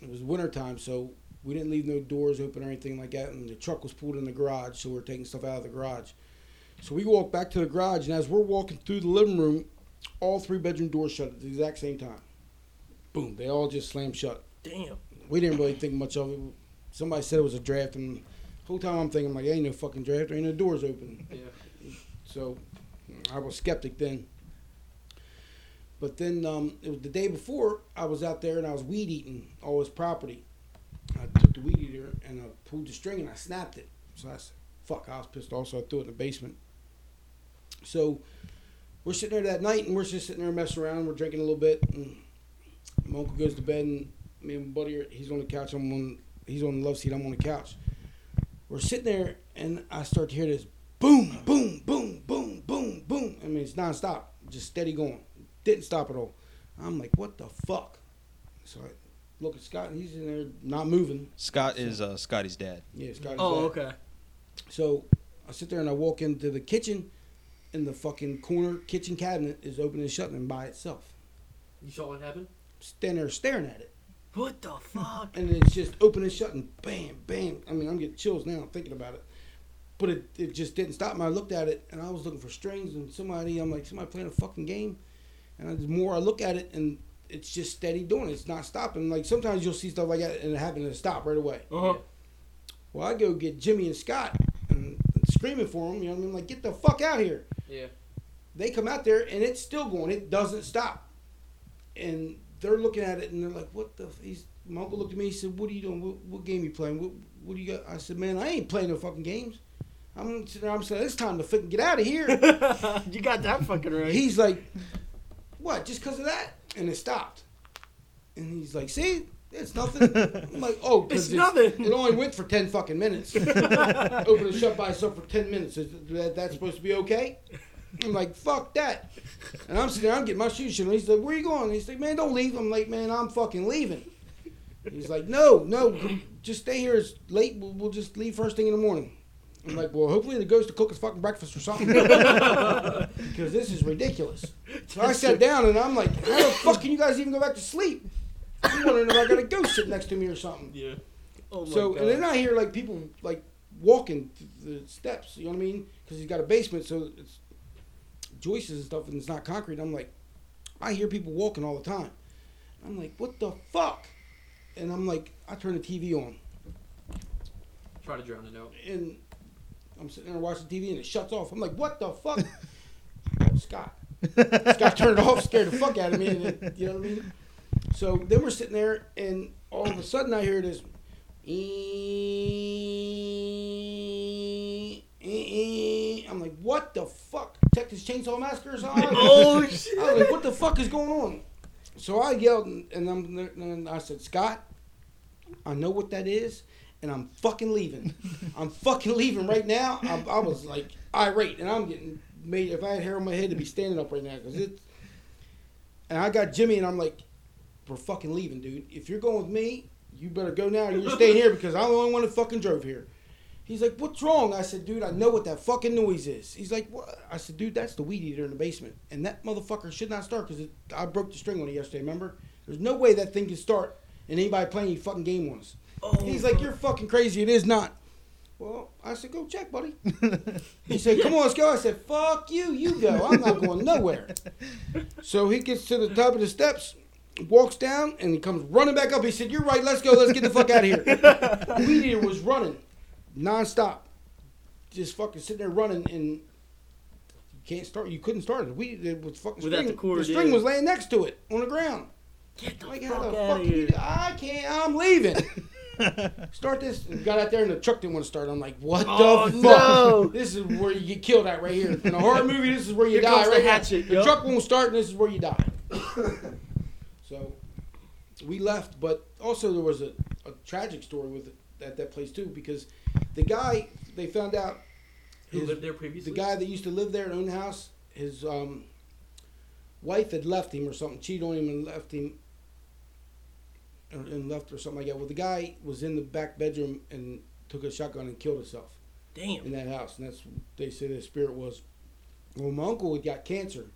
A: it was winter time, so we didn't leave no doors open or anything like that. And the truck was pulled in the garage, so we are taking stuff out of the garage. So we walked back to the garage, and as we're walking through the living room, all three bedroom doors shut at the exact same time. Boom! They all just slammed shut.
E: Damn.
A: We didn't really think much of it. Somebody said it was a draft, and the whole time I'm thinking like, ain't no fucking draft. There ain't no doors open.
B: Yeah.
A: So I was skeptic then. But then um, it was the day before I was out there and I was weed eating all his property. I took the weed eater and I pulled the string and I snapped it. So I said, "Fuck!" I was pissed off, so I threw it in the basement. So we're sitting there that night and we're just sitting there messing around. We're drinking a little bit, and My uncle goes to bed, and me and my buddy, are, he's on the couch. I'm on. He's on the love seat. I'm on the couch. We're sitting there, and I start to hear this boom, boom, boom, boom, boom, boom. I mean, it's nonstop, just steady going. Didn't stop at all. I'm like, what the fuck? So I look at Scott, and he's in there not moving.
H: Scott is uh, Scotty's dad.
A: Yeah, Scott. is
E: Oh,
A: dead.
E: okay.
A: So I sit there and I walk into the kitchen, and the fucking corner kitchen cabinet is open and shutting by itself.
B: You saw what happened?
A: Standing there staring at it.
E: What the fuck?
A: and it's just open and shutting, bam, bam. I mean, I'm getting chills now thinking about it. But it, it just didn't stop me. I looked at it and I was looking for strings and somebody, I'm like, somebody playing a fucking game. And I, the more I look at it and it's just steady doing it. It's not stopping. Like sometimes you'll see stuff like that and it happen to stop right away.
B: Uh huh.
A: Well, I go get Jimmy and Scott and screaming for them. You know what I mean? Like, get the fuck out here.
B: Yeah.
A: They come out there and it's still going. It doesn't stop. And they're looking at it and they're like, "What the?" F-? He's my uncle looked at me. He said, "What are you doing? What, what game you playing? What, what do you got?" I said, "Man, I ain't playing no fucking games. I'm sitting there. I'm saying it's time to fucking get out of here."
E: you got that fucking right.
A: he's like, "What? Just because of that?" And it stopped. And he's like, "See." It's nothing. I'm like, oh, 'cause
E: It's nothing.
A: It only went for ten fucking minutes. Open and shut by itself for ten minutes. Is that that's supposed to be okay? I'm like, fuck that. And I'm sitting there, I'm getting my shoes. And he's like, where you going? he's like, man, don't leave. I'm like, man, I'm fucking leaving. He's like, no, no, just stay here. It's late. We'll, we'll just leave first thing in the morning. I'm like, well, hopefully the ghost to cook us fucking breakfast or something. Because this is ridiculous. So I sat down and I'm like, how the fuck can you guys even go back to sleep? I'm wondering if I got a ghost sitting next to me or something.
B: Yeah.
E: oh my
A: So,
E: God.
A: and then I hear like people like walking the steps. You know what I mean? Because he's got a basement, so it's joists and stuff, and it's not concrete. I'm like, I hear people walking all the time. I'm like, what the fuck? And I'm like, I turn the TV on,
B: Try to drown it out.
A: and I'm sitting there watching TV, and it shuts off. I'm like, what the fuck? Scott. Scott turned it off, scared the fuck out of me. And it, you know what I mean? So then we're sitting there, and all of a sudden I hear this. I'm like, what the fuck? Texas Chainsaw Massacre something?
E: oh shit!
A: I was like, what the fuck is going on? So I yelled, and, and, I'm, and I said, Scott, I know what that is, and I'm fucking leaving. I'm fucking leaving right now. I, I was like irate, and I'm getting made. If I had hair on my head, to be standing up right now because it's. And I got Jimmy, and I'm like, we're fucking leaving, dude. If you're going with me, you better go now. Or you're staying here because I'm the only one that fucking drove here. He's like, what's wrong? I said, dude, I know what that fucking noise is. He's like, what? I said, dude, that's the weed eater in the basement. And that motherfucker should not start because I broke the string on it yesterday, remember? There's no way that thing can start and anybody playing any fucking game on us.
E: Oh,
A: He's like, you're fucking crazy. It is not. Well, I said, go check, buddy. He said, come on, let's go. I said, fuck you. You go. I'm not going nowhere. So he gets to the top of the steps, walks down, and he comes running back up. He said, you're right. Let's go. Let's get the fuck out of here. Weed eater was running nonstop. Just fucking sitting there running and you can't start. You couldn't start it. We it was fucking
E: Without
A: string.
E: the cord, the
A: string
E: yeah.
A: was laying next to it on the ground.
E: Get the
A: Like
E: fuck
A: how the
E: out
A: fuck
E: of
A: can you
E: here!
A: do- I can't. I'm leaving. start this. And got out there and the truck didn't want to start. I'm like, what
E: Oh,
A: the fuck?
E: no.
A: This is where you get killed at right here. In a horror movie, this is where you
E: Here
A: die
E: comes the
A: right here.
E: hatchet,
A: The
E: yup.
A: truck won't start, and this is where you die. so we left, but also there was a, a tragic story with it at that place too because the guy they found out
B: Who
A: his-
B: lived there previously?
A: the guy that used to live there and own the house, his um, wife had left him or something, cheated on him and left him, or, and left or something like that. Well, the guy was in the back bedroom and took a shotgun and killed himself
E: Damn.
A: in that house, and that's they say the spirit was. Well, my uncle had got cancer,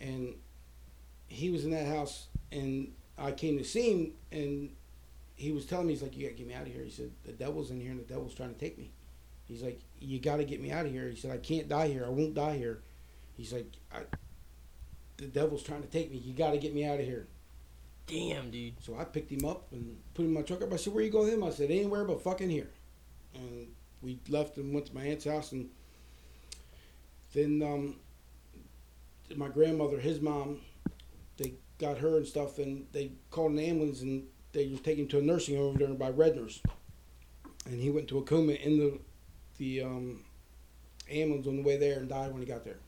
A: and he was in that house, and I came to see him, and he was telling me, he's like, "You gotta get me out of here." He said, "The devil's in here, and the devil's trying to take me." He's like, "You gotta get me out of here." He said, "I can't die here. I won't die here." He's like, I, "The devil's trying to take me. You gotta get me out of here."
E: Damn, dude.
A: So I picked him up and put him in my truck up. I said, "Where you going with him?" I said, "Anywhere but fucking here." And we left and went to my aunt's house, and then um, my grandmother, his mom, they got her and stuff, and they called an ambulance, and they was taking him to a nursing home over there by Redner's, and he went to a coma in the the um, ambulance on the way there and died when he got there.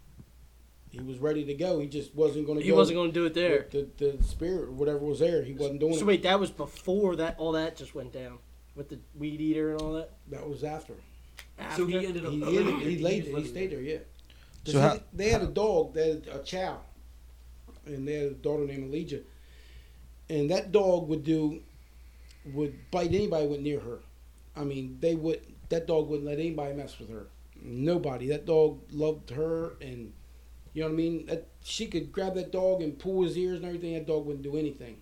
A: He was ready to go. He just wasn't going to
E: He
A: go.
E: wasn't going to do it there.
A: The, the spirit or whatever was there. He wasn't doing
E: So
A: it.
E: So wait, that was before that all that just went down with the weed eater and all that.
A: That was after.
B: So he
E: After?
B: ended up.
A: He,
B: living
A: he,
B: there.
A: he, laid, he
B: living
A: stayed there, yeah.
H: So
A: So
H: how-
A: they had a dog, they had a chow, and they had a daughter named Elijah, and that dog would do, would bite anybody went near her. I mean, they would. That dog wouldn't let anybody mess with her. Nobody. That dog loved her, and you know what I mean. That she could grab that dog and pull his ears and everything. That dog wouldn't do anything.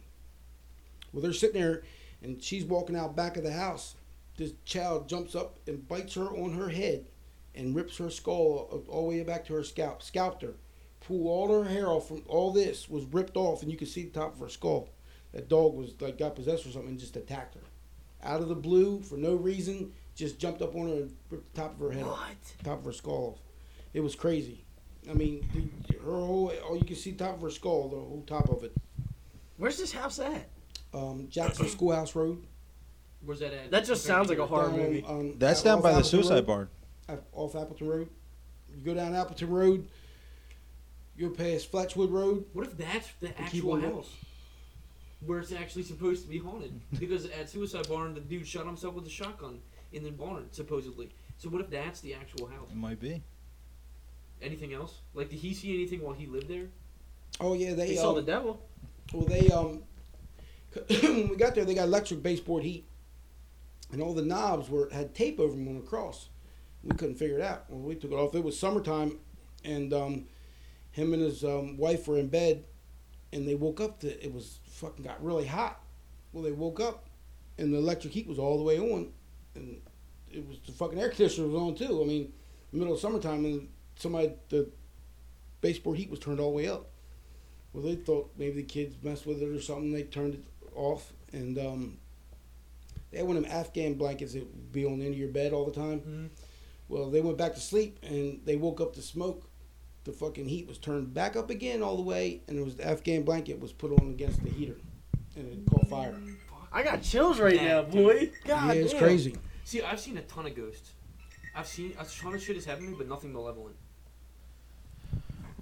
A: Well, they're sitting there, and she's walking out back of the house. This child jumps up and bites her on her head and rips her skull all the way back to her scalp, scalped her, pulled all her hair off from all this was ripped off, and you could see the top of her skull. That dog was like got possessed or something and just attacked her, out of the blue for no reason. Just jumped up on her and ripped the top of her head, off,
E: What?
A: top of her skull off. It was crazy. I mean, the- her whole all you can see top of her skull, the whole top of it.
E: Where's this house at?
A: Um, Jackson Schoolhouse Road.
B: Where's that at?
E: That just sounds like a horror
A: down,
E: movie.
A: um,
H: That's down by the suicide
A: Road.
H: barn.
A: Off Appleton Road. You go down Appleton Road, you go past Fletchwood Road.
B: What if that's the
A: keep
B: actual
A: on going.
B: house? Where it's actually supposed to be haunted. Because at Suicide Barn, the dude shot himself with a shotgun in the barn, supposedly. So what if that's the actual house?
H: It might be.
B: Anything else? Like, did he see anything while he lived there?
A: Oh yeah, they
E: He saw
A: um,
E: the devil.
A: well they um when we got there they got electric baseboard heat, and all the knobs were had tape over them on the cross. We couldn't figure it out. Well, we took it off. It was summertime, and um, him and his um, wife were in bed, and they woke up. To, it was fucking got really hot. Well, they woke up, and the electric heat was all the way on, and it was the fucking air conditioner was on too. I mean, middle of summertime, and somebody the baseboard heat was turned all the way up. Well, they thought maybe the kids messed with it or something. They turned it off, and um, they had one of them Afghan blankets that would be on the end of your bed all the time.
B: Mhm.
A: Well, they went back to sleep, and they woke up to smoke. The fucking heat was turned back up again all the way, and it was the Afghan blanket was put on against the heater, and it caught fire.
E: I got chills right
B: Yeah,
E: now, boy. God
A: yeah, it's
E: damn.
A: crazy.
B: See, I've seen a ton of ghosts. I've seen a ton of shit has happened to me, but nothing malevolent.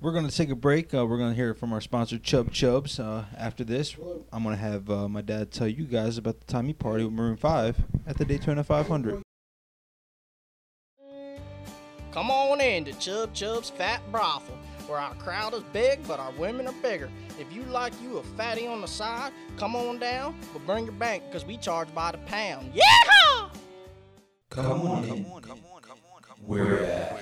H: We're going to take a break. Uh, we're going to hear from our sponsor, Chub Chubs. Uh, after this, I'm going to have uh, my dad tell you guys about the time he partied with Maroon 5 at the Daytona 500.
I: Come on in to Chub Chub's Fat Brothel, where our crowd is big, but our women are bigger. If you like you a fatty on the side, come on down, but bring your bank, because we charge by the pound. Yeah!
G: Come on in. We're at
J: I'm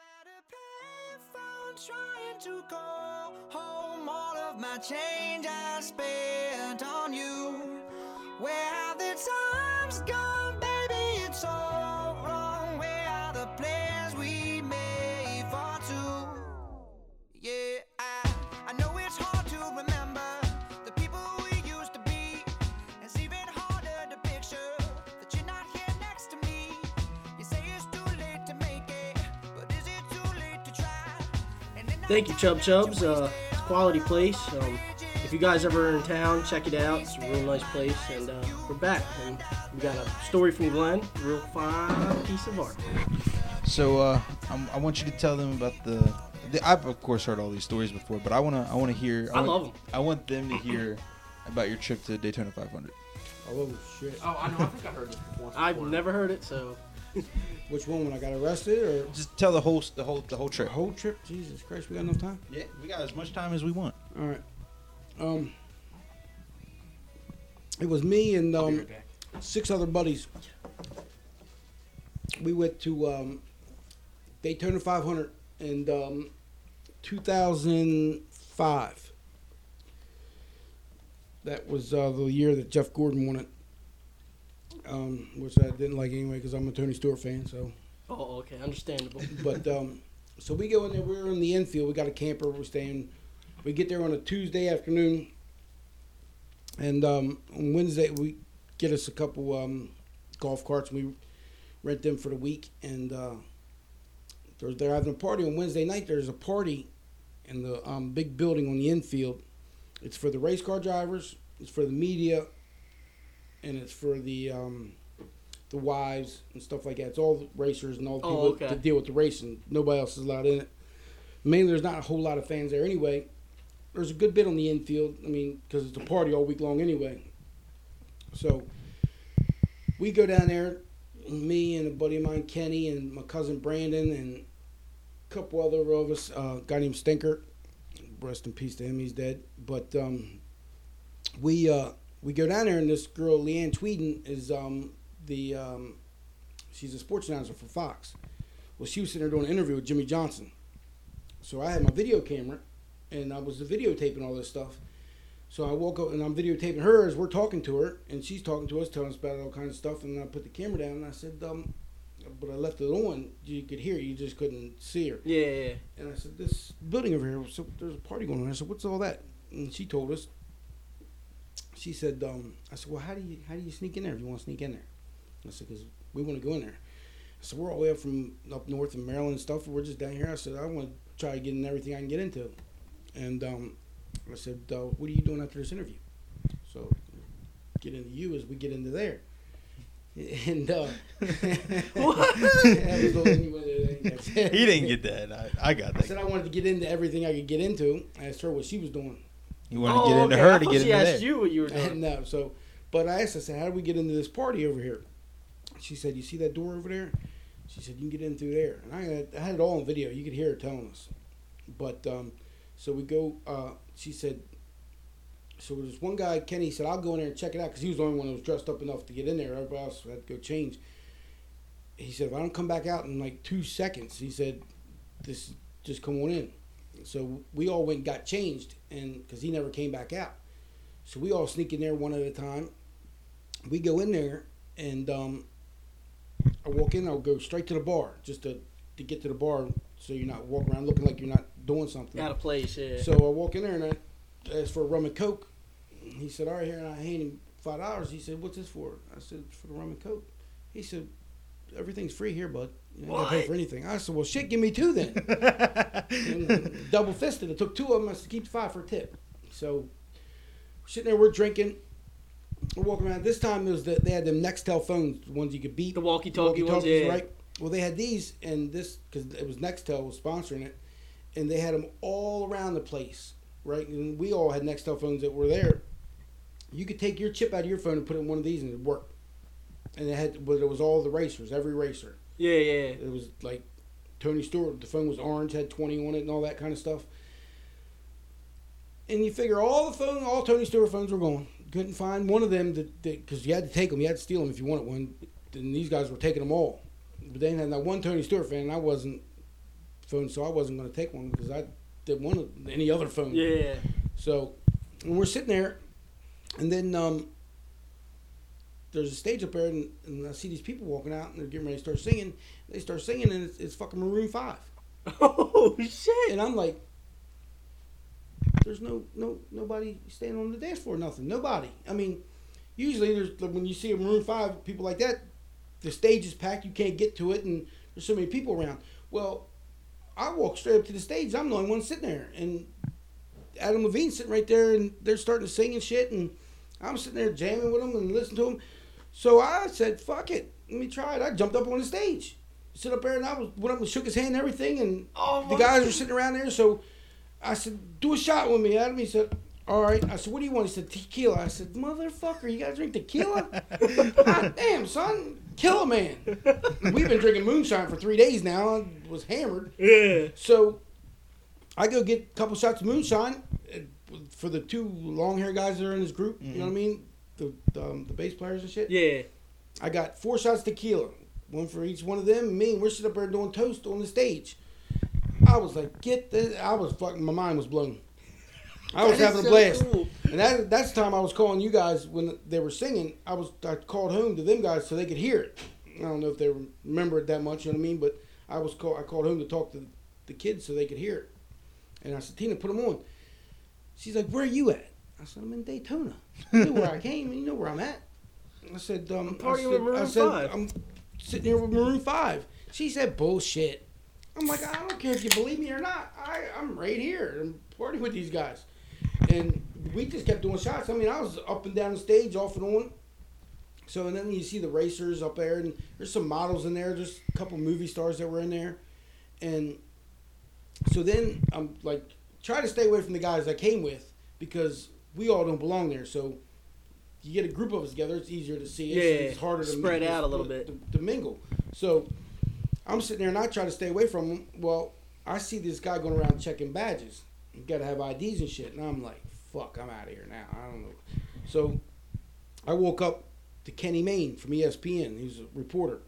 J: at a payphone trying to call home all of my change I spent on you. Where have the times
E: Thank you, Chub Chubs. Uh, it's a quality place. Um, if you guys ever are in town, check it out. It's a real nice place, and uh, we're back. And we got a story from Glenn, real fine piece of art.
H: So uh, I'm, I want you to tell them about the, the. I've of course heard all these stories before, but I wanna I wanna hear.
E: I
H: want,
E: love 'em.
H: I want them to hear about your trip to Daytona 500.
A: Oh shit!
B: Oh, I know. I think I heard this before.
E: I've never heard it, so
A: Which one when I got arrested or
H: Just tell the whole the whole the whole trip.
A: the
H: trip.
A: whole trip? Jesus Christ, we got enough time.
H: Yeah, we got as much time as we want.
A: All right. Um, it was me and um,
B: right
A: six other buddies. We went to um, Daytona 500 in um, 2005. That was uh, the year that Jeff Gordon won it, um, which I didn't like anyway because I'm a Tony Stewart fan. So,
E: oh, okay, understandable.
A: but um, so we go in there. We're in the infield. We got a camper. We're staying. We get there on a Tuesday afternoon, and um, on Wednesday we get us a couple um, golf carts. And we rent them for the week, and uh, they're, they're having a party on Wednesday night. There's a party in the um, big building on the infield. It's for the race car drivers. It's for the media, and it's for the um, the wives and stuff like that. It's all the racers and all the
E: Oh,
A: people
E: okay.
A: that deal with the racing. Nobody else is allowed in it. Mainly, there's not a whole lot of fans there anyway. There's a good bit on the infield. I mean, because it's a party all week long anyway. So we go down there, me and a buddy of mine, Kenny, and my cousin Brandon, and a couple other of us. Uh, a guy named Stinker. Rest in peace to him. He's dead. But um, we uh, we go down there, and this girl, Leeann Tweeden, is um, the um, she's a sports announcer for Fox. Well, she was sitting there doing an interview with Jimmy Johnson. So I had my video camera, and I was videotaping all this stuff. So I woke up and I'm videotaping her as we're talking to her, and she's talking to us, telling us about all kinds of stuff. And I put the camera down, and I said, um, but I left it on. You could hear, you just couldn't see her.
E: Yeah, yeah.
A: And I said, this building over here, so there's a party going on. I said, what's all that? And she told us. She said, um, I said, well, how do you how do you sneak in there if you want to sneak in there? I said, because we want to go in there. I said, we're all the way up from up north in Maryland and stuff. We're just down here. I said, I want to try getting everything I can get into. And um, I said, uh, what are you doing after this interview? So get into you as we get into there. And uh, that was the only one that- that's it.
H: He didn't get that. I, I got that.
A: I said I wanted to get into everything I could get into. I asked her what she was doing.
H: You wanted to get
E: Oh,
H: into
E: okay.
H: her
E: I
H: to get
E: she
H: into
E: asked
H: there.
E: you what you were doing.
A: no, so, but I asked, I said, how do we get into this party over here? She said, you see that door over there? She said, you can get in through there. And I had, I had it all on video. You could hear her telling us. But, um, so we go, uh, she said, so there's one guy, Kenny said, I'll go in there and check it out because he was the only one that was dressed up enough to get in there. Everybody else had to go change. He said, if I don't come back out in like two seconds, he said, this just come on in. So we all went and got changed, and because he never came back out. So we all sneak in there one at a time. We go in there, and um, I walk in. I'll go straight to the bar just to, to get to the bar, so you're not walking around looking like you're not doing something.
E: Out of place, yeah.
A: So I walk in there and I asked for a rum and coke. He said, "All right, here." And I hand him five dollars. He said, "What's this for?" I said, "For the rum and coke." He said, "Everything's free here, bud. You pay for anything." I said, "Well, shit, give me two then." Double fisted. I took two of them. I said, "Keep the five for a tip." So we're sitting there, we're drinking. We're walking around. This time it was the, they had them Nextel phones, the ones you could beat.
E: The walkie-talkie ones, yeah.
A: right? Well, they had these, and this because it was Nextel was sponsoring it, and they had them all around the place, right? And we all had Nextel phones that were there. You could take your chip out of your phone and put it in one of these, and it worked. And it had, but it was all the racers, every racer.
E: Yeah, yeah.
A: It was like Tony Stewart. The phone was orange, had twenty on it, and all that kind of stuff. And you figure all the phone, all Tony Stewart phones were gone. Couldn't find one of them that because you had to take them, you had to steal them if you wanted one. And these guys were taking them all. But they didn't that one Tony Stewart fan. And I wasn't phone, so I wasn't going to take one because I didn't want any other phone.
E: Yeah.
A: So when we're sitting there, and then um, there's a stage up there, and, and I see these people walking out, and they're getting ready to start singing. They start singing, and it's, it's fucking Maroon Five.
E: Oh shit!
A: And I'm like, there's no no nobody standing on the dance floor, nothing, nobody. I mean, usually there's like, when you see a Maroon Five people like that, the stage is packed, you can't get to it, and there's so many people around. Well, I walk straight up to the stage. I'm the only one sitting there, and Adam Levine's sitting right there, and they're starting to sing and shit, and I'm sitting there jamming with them and listening to them. So I said, "Fuck it, let me try it." I jumped up on the stage, Stood up there, and I was went up and shook his hand and everything, and
E: Oh,
A: the guys were sitting around there. So I said, "Do a shot with me, Adam." He said, "All right." I said, "What do you want?" He said, "Tequila." I said, "Motherfucker, you gotta drink tequila?" God damn, son, kill a man. We've been drinking moonshine for three days now. I was hammered.
E: Yeah.
A: So I go get a couple shots of moonshine uh, for the two long hair guys that are in this group. You know what I mean? The the, um, the bass players and shit.
E: Yeah.
A: I got four shots of tequila, one for each one of them. Me and we're sitting up there doing toast on the stage. I was like, get this. I was fucking. My mind was blown. I was having a
E: so
A: blast,
E: cool.
A: and that that's the time I was calling you guys when they were singing. I was I called home to them guys so they could hear it. I don't know if they remember it that much, you know what I mean? But I was call, I called home to talk to the kids so they could hear it. And I said, Tina, put them on. She's like, where are you at? I said, I'm in Daytona. You know where I came, and you know where I'm at. I said, um,
E: I'm partying
A: said, I said,
E: 5.
A: I'm sitting here with Maroon 5. She said, bullshit. I'm like, I don't care if you believe me or not. I, I'm right here. I'm partying with these guys. And we just kept doing shots. I mean, I was up and down the stage, off and on. So and then you see the racers up there, and there's some models in there. just a couple movie stars that were in there, and so then I'm like try to stay away from the guys I came with because we all don't belong there. So you get a group of us together, it's easier to see. It's,
E: Yeah,
A: it's harder to
E: spread
A: to-
E: out a little bit.
A: to, to mingle. So I'm sitting there and I try to stay away from them. Well, I see this guy going around checking badges. You got to have IDs and shit, and I'm like, fuck, I'm out of here now. I don't know. So I woke up to Kenny Mayne from ESPN. He's a reporter.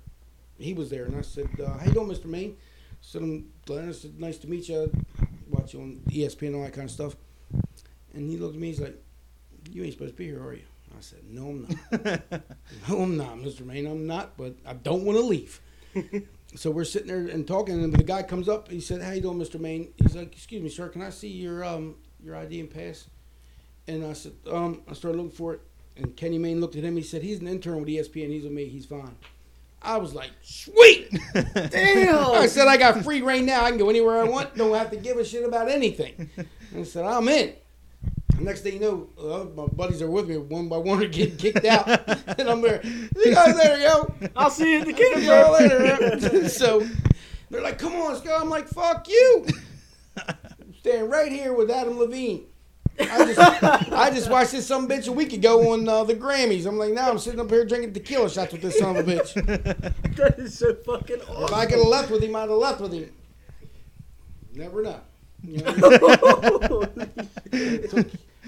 A: He was there, and I said, uh, "How you doing, Mr. Mayne?" I said, "I'm Glenn." I said, "Nice to meet you. Watch you on ESPN, all that kind of stuff." And he looked at me. He's like, "You ain't supposed to be here, are you?" I said, "No, I'm not. no, I'm not, Mr. Mayne. I'm not. But I don't want to leave." so we're sitting there and talking, and the guy comes up. He said, "How you doing, Mr. Mayne?" He's like, "Excuse me, sir. Can I see your um your ID and pass?" And I said, um, I started looking for it. And Kenny Mayne looked at him. He said, he's an intern with ESPN. He's with me. He's fine. I was like, sweet.
E: Damn.
A: I said, I got free reign now. I can go anywhere I want. Don't have to give a shit about anything. And I said, I'm in. Next thing you know, uh, my buddies are with me. One by one are getting kicked out. and I'm there. You guys later, yo.
E: I'll see you at the
A: See
E: game,
A: y'all later. so they're like, come on, let's go. I'm like, fuck you. I'm standing right here with Adam Levine. I just, I just watched this some bitch a week ago on uh, the Grammys. I'm like, now I'm sitting up here drinking tequila shots with this son of a bitch.
E: that is so fucking awesome. If.
A: I could have left with him, I'd have left with him. Never know. You know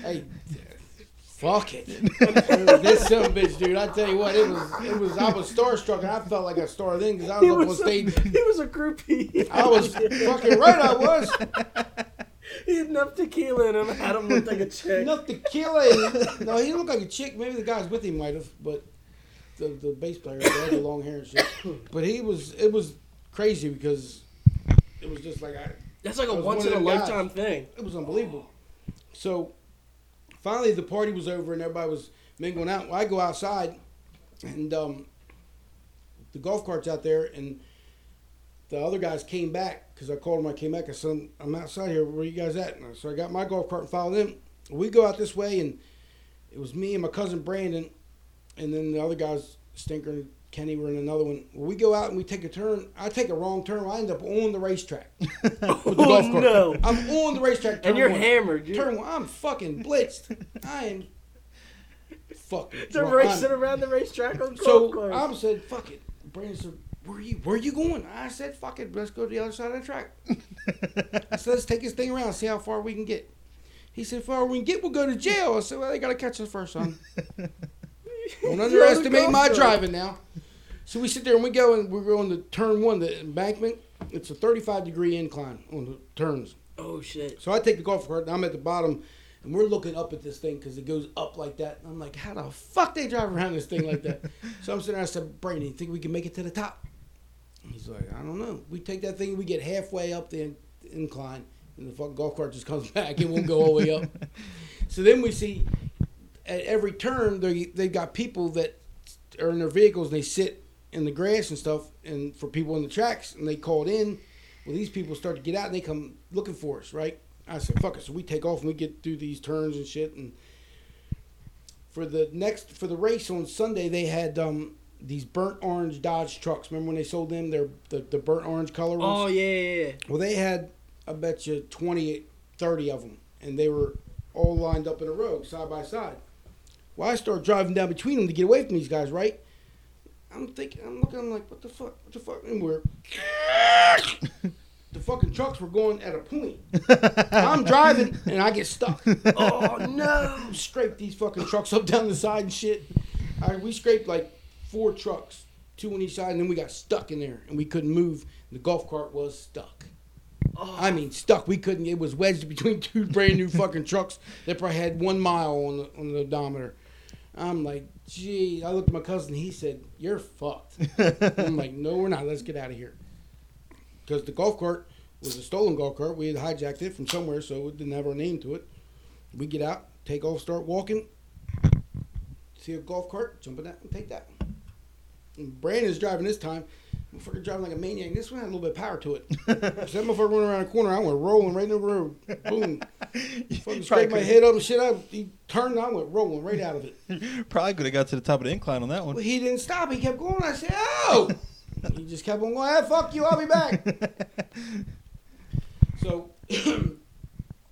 A: what I mean? It took- hey, fuck it. this of bitch, dude. I tell you what, it was, it was. I was starstruck, and I felt like a star then because I was
E: he
A: up on
E: a,
A: stage.
E: he was a groupie.
A: I was fucking right. I was.
E: He had enough tequila in him. Had him look like a chick.
A: Enough tequila. And, no, he looked like a chick. Maybe the guys with him might have, but the the bass player had the long hair and shit. But he was. It was crazy because it was just like I.
E: That's like a once in a
A: them guys.
E: lifetime thing.
A: It was unbelievable. So finally, the party was over and everybody was mingling out. Well, I go outside, and um, the golf carts out there, and the other guys came back because I called them. I came back. I said, "I'm outside here. Where you guys at?" And so I got my golf cart and followed them. We go out this way, and it was me and my cousin Brandon, and then the other guys, Stinker Kenny, were in another one. We go out and we take a turn. I take a wrong turn. I end up on the racetrack oh, with the
E: Oh,
A: golf cart.
E: no.
A: I'm on the racetrack. turn
E: And you're
A: one.
E: hammered. You're,
A: Turn one. I'm fucking blitzed. I am fucking.
E: they're
A: drunk.
E: racing
A: I'm-
E: around the racetrack on golf
A: so
E: carts.
A: I said, "Fuck it." Brandon said, "Where you? Where you going?" I said, "Fuck it. Let's go to the other side of the track." I said, "Let's take this thing around, see how far we can get." He said, "Far we can get, we'll go to jail." I said, "Well, they gotta catch us first, son. Don't underestimate my driving now." So we sit there and we go and we're going to turn one, the embankment. It's a 35 degree incline on the turns.
E: oh shit.
A: So I take the golf cart and I'm at the bottom and we're looking up at this thing because it goes up like that. And I'm like, how the fuck they drive around this thing like that? so I'm sitting there, I said, Brandon, you think we can make it to the top? And he's like, I don't know. We take that thing, we get halfway up the in- incline and the fucking golf cart just comes back. It won't go all the way up. So then we see at every turn, they, they got people that are in their vehicles and they sit in the grass and stuff and for people in the tracks and they called in. Well these people start to get out and they come looking for us right? I said fuck it. So we take off and we get through these turns and shit and for the next for the race on sunday they had um these burnt orange dodge trucks. Remember when they sold them they're the, the burnt orange color ones?
E: Oh yeah, yeah, yeah.
A: well, they had, I bet you, 20, 30 of them, and they were all lined up in a row, side by side. Well, I start driving down between them to get away from these guys, right? I'm thinking, I'm looking, I'm like, what the fuck, what the fuck? And we're, the fucking trucks were going at a point. I'm driving, and I get stuck.
E: Oh no.
A: Scrape these fucking trucks up down the side and shit. All right, we scraped like four trucks, two on each side, and then we got stuck in there, and we couldn't move. The golf cart was stuck. Oh. I mean, stuck. We couldn't. It was wedged between two brand new fucking trucks that probably had one mile on the on the odometer. I'm like, gee. I looked at my cousin. He said, "You're fucked." I'm like, "No, we're not. Let's get out of here." Because the golf cart was a stolen golf cart. We had hijacked it from somewhere, so it didn't have our name to it. We get out, take off, start walking. See a golf cart, jump in that and take that. And Brandon's driving this time. Motherfucker driving like a maniac. This one had a little bit of power to it. so that motherfucker went around the corner. I went rolling right in the road. Boom. Fucking scraped my head up and shit. I, he turned and I went rolling right out of it.
H: Probably could have got to the top of the incline on that one.
A: But he didn't stop. He kept going. I said, "Oh!" he just kept on going. "Ah, fuck you. I'll be back. so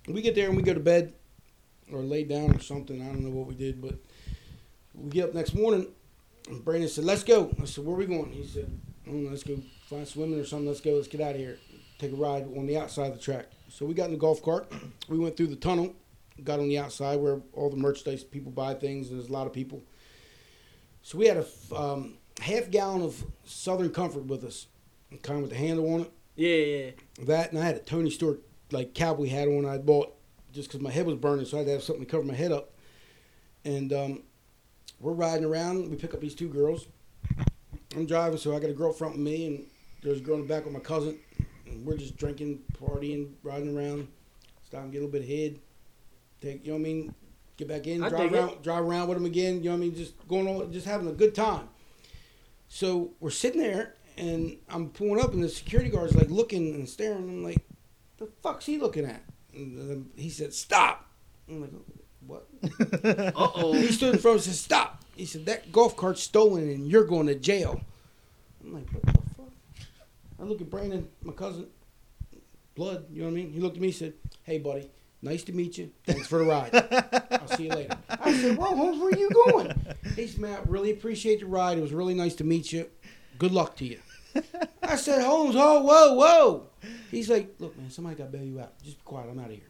A: we get there and we go to bed or lay down or something. I don't know what we did, but we get up next morning. And Brandon said, "Let's go." I said, "Where are we going?" He said, know, "Let's go find swimming or something. Let's go. Let's get out of here. Take a ride on the outside of the track." So we got in the golf cart. We went through the tunnel. Got on the outside where all the merchandise people buy things. There's a lot of people. So we had a um, half gallon of Southern Comfort with us, kind of with the handle on it.
E: Yeah, yeah.
A: That and I had a Tony Stewart like cowboy hat on I bought just because my head was burning, so I had to have something to cover my head up. And um, we're riding around. We pick up these two girls. I'm driving, so I got a girl front with me, and there's a girl in the back with my cousin. And we're just drinking, partying, riding around. Stop and get a little bit of head. Take, you know what I mean? Get back in,
E: I
A: drive
E: dig it.
A: around, drive around with them again. You know what I mean? Just going on, just having a good time. So we're sitting there, and I'm pulling up, and the security guard's like looking and staring. I'm like, "The fuck's he looking at?" And then he said, "Stop." I'm like, "What?"
E: Uh oh.
A: he stood in front and said, "Stop." He said, "That golf cart's stolen, and you're going to jail." I'm like, "What the fuck?" I look at Brandon, my cousin, blood. You know what I mean? He looked at me, and said, "Hey, buddy." Nice to meet you. Thanks for the ride. I'll see you later. I said, "Well, Holmes, where are you going?" He said, "Man, I really appreciate the ride. It was really nice to meet you. Good luck to you." I said, Holmes, oh, whoa, whoa. He's like, look, man, somebody got to bail you out. Just be quiet. I'm out of here.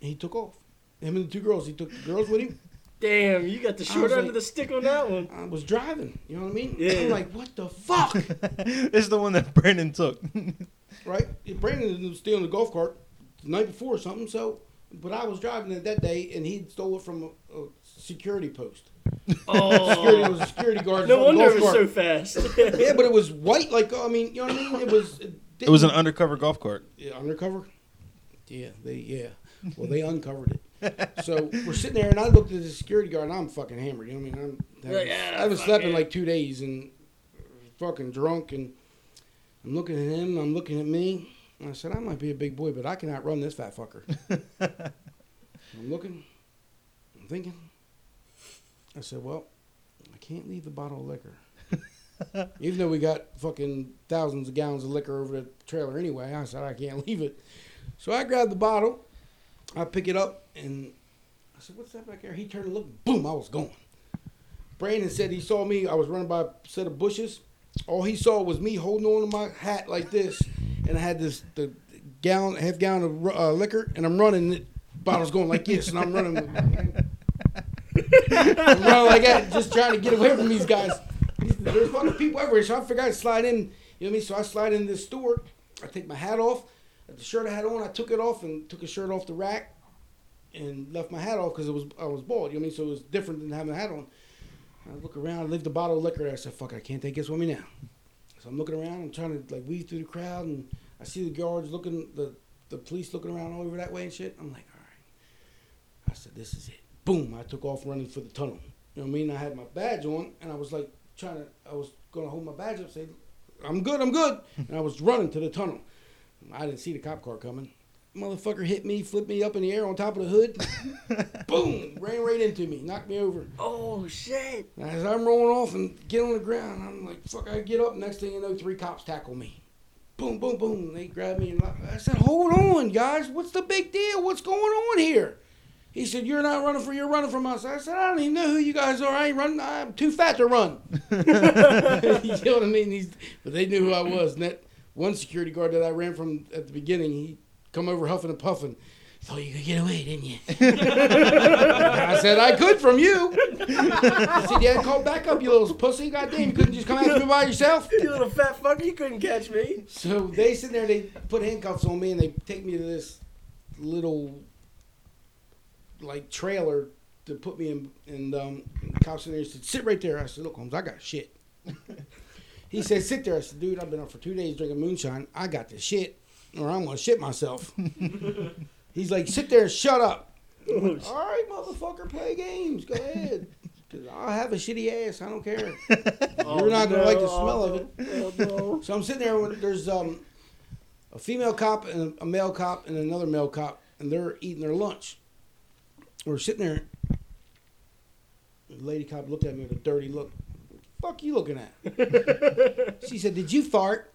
A: And he took off. Him and the two girls. He took the girls with him.
E: Damn, you got the
A: I
E: short end
A: like-
E: of the stick on that one.
A: I was driving. You know what I mean?
E: Yeah.
A: I'm like, what the fuck?
H: this is the one that Brandon took.
A: right? Brandon was stealing the golf cart the night before or something. So, but I was driving it that day, and he stole it from a, a security post.
E: Oh.
A: security it was a security guard.
E: No wonder
A: golf
E: it was
A: cart.
E: so fast.
A: yeah, but it was white. Like I mean, you know what I mean? It was. It,
H: it was an undercover golf cart.
A: Yeah, undercover. Yeah, they yeah. Well, they uncovered it. So we're sitting there, and I looked at the security guard, and I'm fucking hammered. You know what I mean? I'm, I haven't,
E: Yeah,
A: I haven't slept in like two days, and fucking drunk, and I'm looking at him, I'm looking at me. And I said, I might be a big boy, but I can outrun this fat fucker. I'm looking, I'm thinking. I said, well, I can't leave the bottle of liquor. Even though we got fucking thousands of gallons of liquor over the trailer anyway, I said, I can't leave it. So I grabbed the bottle, I pick it up, and I said, What's that back there? He turned and looked, boom, I was gone. Brandon said he saw me, I was running by a set of bushes. All he saw was me holding on to my hat like this, and I had this the gallon, half gallon of uh, liquor, and I'm running, the bottle's going like this, and I'm running. I'm running like that, just trying to get away from these guys. There's fucking people everywhere, so I figured I'd slide in. You know what I mean? So I slide in this store. I take my hat off. The shirt I had on, I took it off and took a shirt off the rack, and left my hat off because it was I was bald. You know what I mean? So it was different than having a hat on. I look around, I leave the bottle of liquor. I said, "Fuck, I can't take this with me now." So I'm looking around. I'm trying to like weave through the crowd, and I see the guards looking, the the police looking around all over that way and shit. I'm like, all right. I said, this is it. Boom! I took off running for the tunnel. You know what I mean? I had my badge on, and I was like trying to. I was gonna hold my badge up, say, "I'm good, I'm good," and I was running to the tunnel. I didn't see the cop car coming. Motherfucker hit me, flipped me up in the air on top of the hood. Boom! Ran right into me, knocked me over.
E: Oh shit!
A: As I'm rolling off and get on the ground, I'm like, fuck, I get up. Next thing you know, three cops tackle me. Boom, boom, boom. They grab me and I said, hold on, guys. What's the big deal? What's going on here? He said, you're not running for, you're running from us. I said, I don't even know who you guys are. I ain't running. I'm too fat to run. you know what I mean? He's, but they knew who I was. And that one security guard that I ran from at the beginning, he come over huffing and puffing. Thought you could get away, didn't you? I said I could from you. I said, "Yeah, call back up, you little pussy. Goddamn, you couldn't just come after me by yourself."
E: You little fat fucker, you couldn't catch me.
A: So they sit there, they put handcuffs on me, and they take me to this little like trailer to put me in. And um, the cops in there said, "Sit right there." I said, "Look, Holmes, I got shit." he said, "Sit there." I said, "Dude, I've been up for two days drinking moonshine. I got the shit, or I'm gonna shit myself." He's like, "Sit there, and shut up." I'm like, All right, motherfucker, play games. Go ahead. 'Cause I'll have a shitty ass. I don't care.
E: Oh,
A: You're not gonna like the
E: no.
A: smell of it.
E: Oh, no.
A: So I'm sitting there when there's um, a female cop and a male cop and another male cop, and they're eating their lunch. We're sitting there. The lady cop looked at me with a dirty look. Fuck you looking at? she said, "Did you fart?"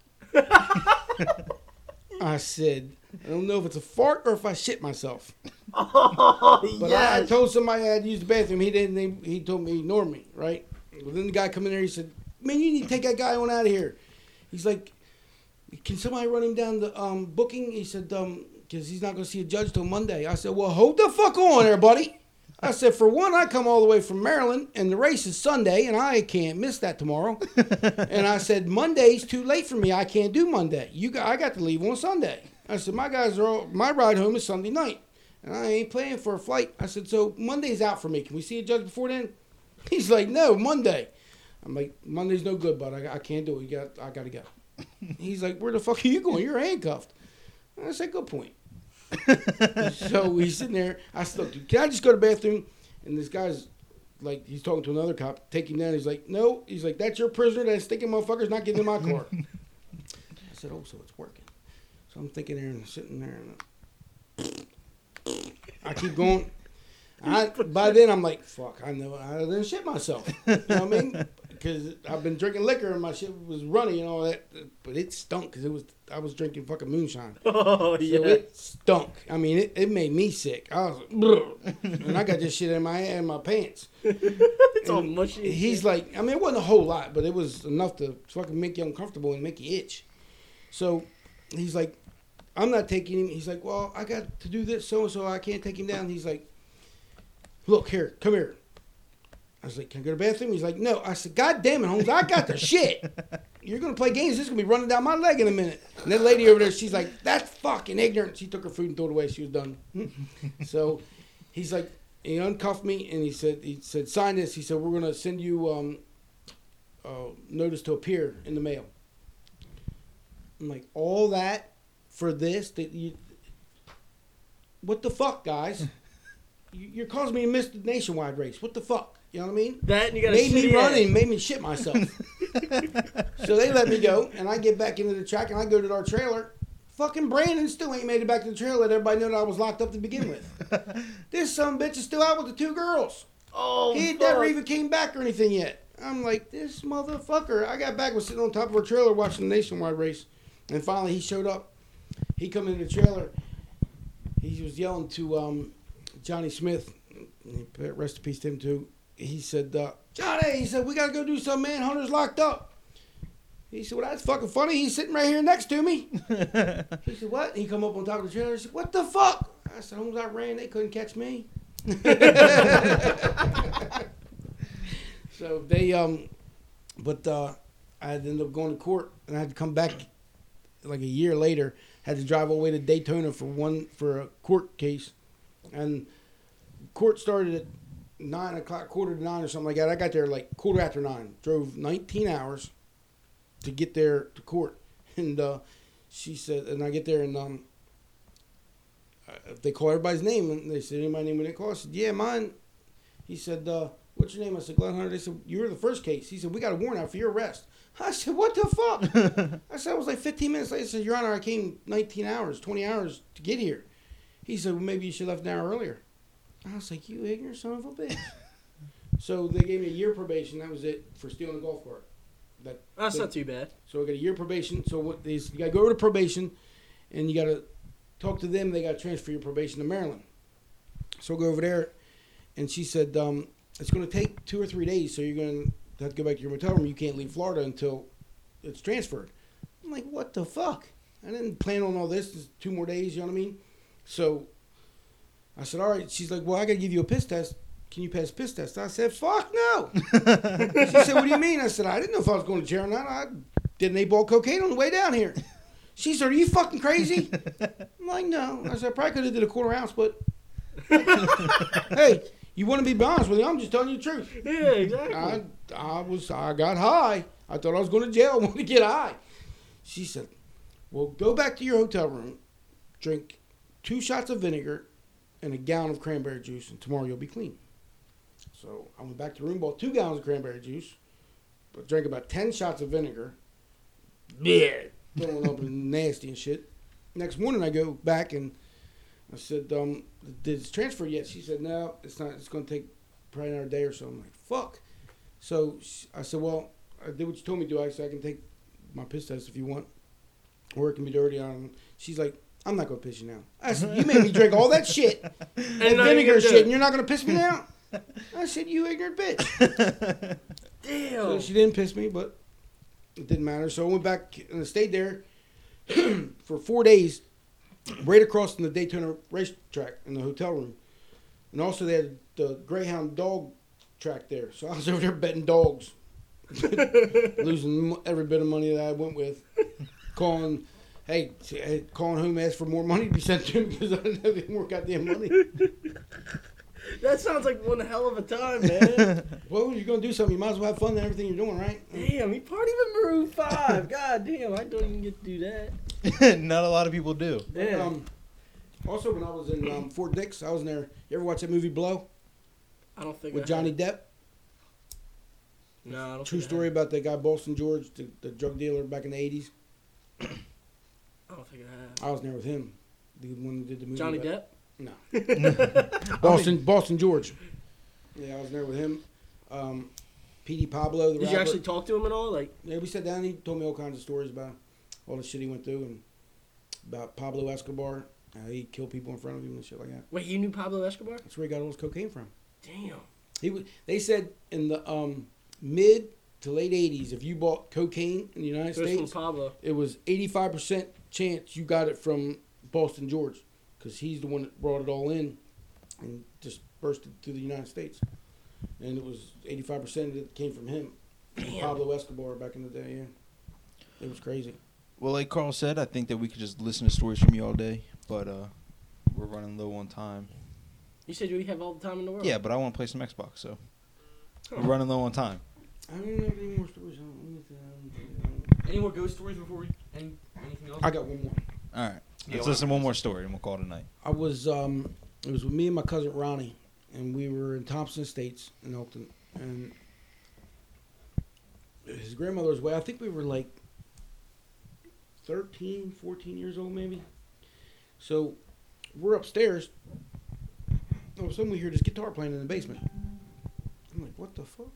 A: I said, "I don't know if it's a fart or if I shit myself."
E: Oh,
A: But I, I told somebody I had to use the bathroom. He didn't. He, he told me ignore me. Right. Well, then the guy come in there. He said, "Man, you need to take that guy on out of here." He's like, "Can somebody run him down the um, booking?" He said, um, "Cause he's not gonna see a judge till Monday." I said, "Well, hold the fuck on there, buddy." I said, "For one, I come all the way from Maryland, and the race is Sunday, and I can't miss that tomorrow." and I said, "Monday's too late for me. I can't do Monday. You got, I got to leave on Sunday." I said, "My guys are all, my ride home is Sunday night." And I ain't playing for a flight. I said, so Monday's out for me. Can we see a judge before then? He's like, no, Monday. I'm like, Monday's no good, bud. I, I can't do it. You got, I gotta go. He's like, where the fuck are you going? You're handcuffed. I said, good point. So he's sitting there. I said, look, can I just go to the bathroom? And this guy's like, he's talking to another cop. Him down. He's like, no. He's like, that's your prisoner. That stinking motherfucker's not getting in my car. I said, oh, so it's working. So I'm thinking there and sitting there and. I keep going. I, by then I'm like, fuck, I know I didn't shit myself. You know what I mean? Because I've been drinking liquor and my shit was runny and all that, but it stunk because it was I was drinking fucking moonshine.
E: Oh,
A: So
E: yeah.
A: it stunk. I mean, it, it made me sick. I was like, and I got this shit in my in my pants.
E: It's all mushy.
A: He's like, I mean, it wasn't a whole lot, but it was enough to fucking make you uncomfortable and make you itch. So he's like, I'm not taking him. He's like, well, I got to do this so and so. I can't take him down. He's like, look here, come here. I was like, can I go to the bathroom? He's like, no. I said, God damn it, Holmes, I got the shit. You're gonna play games. This is gonna be running down my leg in a minute. And that lady over there, she's like, that's fucking ignorant. She took her food and threw it away. She was done. so he's like, he uncuffed me and he said, he said, sign this. He said, we're gonna send you um, uh, notice to appear in the mail. I'm like, all that for this? That you? What the fuck, guys? You- You're causing me to miss the nationwide race. What the fuck? You know what I mean?
E: That and you got
A: made me run and made me shit myself. so they let me go, and I get back into the track, and I go to our trailer. Fucking Brandon still ain't made it back to the trailer. Let everybody know that I was locked up to begin with. this some bitch is still out with the two girls.
E: Oh,
A: he
E: fuck.
A: never even came back or anything yet. I'm like, this motherfucker. I got back, was sitting on top of our trailer watching the nationwide race, and finally he showed up. He come into the trailer. He was yelling to um, Johnny Smith. Rest in peace to him too. He said, uh, Johnny, he said, we gotta go do some man. Hunter's locked up. He said, well, that's fucking funny. He's sitting right here next to me. he said, what? He come up on top of the trailer. He said, what the fuck? I said, Holmes, I ran. They couldn't catch me. so they, um, but uh, I ended up going to court, and I had to come back like a year later. Had to drive all the way to Daytona for one for a court case, and court started at nine o'clock, quarter to nine or something like that. I got there like quarter after nine. Drove 19 hours to get there to court, and uh, she said, and I get there and um, uh, they call everybody's name, and they said, "Anybody name we didn't call?" I said, "Yeah, mine." He said, uh, "What's your name?" I said, "Glenn Hunter." They said, "You were the first case." He said, "We got a warrant out for your arrest." I said, "What the fuck?" I said, "It was like 15 minutes later." I said, "Your Honor, I came 19 hours, 20 hours to get here." He said, "Well, maybe you should have left an hour earlier." I was like, "You ignorant son of a bitch." so they gave me a year probation. That was it for stealing a golf cart. That
E: That's
A: that-
E: not too bad.
A: so I got a year probation. So what these you got to go over to probation, and you got to talk to them. They got to transfer your probation to Maryland. So I go over there, and she said um, it's going to take two or three days. So you're going to have to go back to your motel room. You can't leave Florida until it's transferred. I'm like, what the fuck? I didn't plan on all this. It's two more days. You know what I mean? So I said, all right. She's like, well, I got to give you a piss test. Can you pass piss test? I said, fuck no. she said, what do you mean? I said, I didn't know if I was going to jail or not. I did an eight ball cocaine on the way down here. She said, are you fucking crazy? I'm like, no. I said, I probably could have did a quarter ounce, but hey, you want to be honest with me? I'm just telling you the truth.
E: Yeah, exactly.
A: I, I was, I got high. I thought I was going to jail. I wanted to get high. She said, well, go back to your hotel room, drink two shots of vinegar and a gallon of cranberry juice, and tomorrow you'll be clean. So I went back to the room, bought two gallons of cranberry juice, but drank about ten shots of vinegar. Yeah, up and nasty and shit. Next morning I go back and I said, um, "Did it transfer yet?" She said, "No, it's not. It's going to take probably another day or so." I'm like, "Fuck." So I said, "Well, I did what you told me to do. I said I can take my piss test if you want, or it can be dirty on." She's like, "I'm not to piss you now." I said, "You made me drink all that shit and,
E: now
A: vinegar
E: gonna
A: shit, and you're not going to piss me now?" I said, "You ignorant bitch."
E: Damn.
A: So she didn't piss me, but it didn't matter. So I went back and I stayed there for four days, right across from the Daytona racetrack in the hotel room. And also they had the Greyhound dog track there. So I was over there betting dogs, losing every bit of money that I went with, calling. Hey, hey, calling home, ask for more money to be sent to him because I didn't have any more goddamn money.
E: That sounds like one hell of a time, man.
A: Well, you're gonna do something. You might as well have fun in everything you're doing, right?
E: damn, he partied with Maroon Five. God damn, I don't even get to do that.
H: Not a lot of people do.
E: Yeah.
A: Um, also, when I was in um, Fort Dix, I was in there. You ever watch that movie Blow
E: I don't think
A: with
E: I
A: Johnny
E: have.
A: Depp?
E: No, I don't.
A: True
E: think
A: story
E: have.
A: about that guy Boston George, the, the drug dealer back in the '80s.
E: I don't think I have.
A: I was there with him, the one who did the movie.
E: Johnny Depp.
A: No. Boston Boston George. Yeah, I was there with him. Um, P.D. Pablo, the
E: Did
A: rapper.
E: you actually talk to him at all? Like,
A: Yeah, we sat down. He told me all kinds of stories about all the shit he went through and about Pablo Escobar. How he killed people in front of him and shit like that.
E: wait, you knew Pablo Escobar?
A: That's where he got all his cocaine from.
E: Damn.
A: He was, they said in the um, mid to late '80s, if you bought cocaine in the United
E: It was from
A: States,
E: Pablo.
A: it was 85 percent chance you got it from Boston George, because he's the one that brought it all in and dispersed it to the United States. And it was 85 percent that came from him,
E: Damn.
A: Pablo Escobar back in the day. Yeah, it was crazy.
H: Well, like Carl said, I think that we could just listen to stories from you all day, but uh, we're running low on time.
E: You said we have all the time in the world.
H: Yeah, but I want to play some Xbox, so
E: Huh.
H: we're running low on time.
A: I don't have any more stories. I don't-
B: Any more ghost stories before we any anything else?
A: I got one more.
H: All right,
B: Yeah,
H: let's listen to one more story, and we'll call it a night.
A: I was um, it was with me and my cousin Ronnie, and we were in Thompson Estates in Elkton, and his grandmother was away. I think we were like 13, 14 years old, maybe. So we're upstairs. All of a sudden, we hear this guitar playing in the basement. I'm like, what the fuck?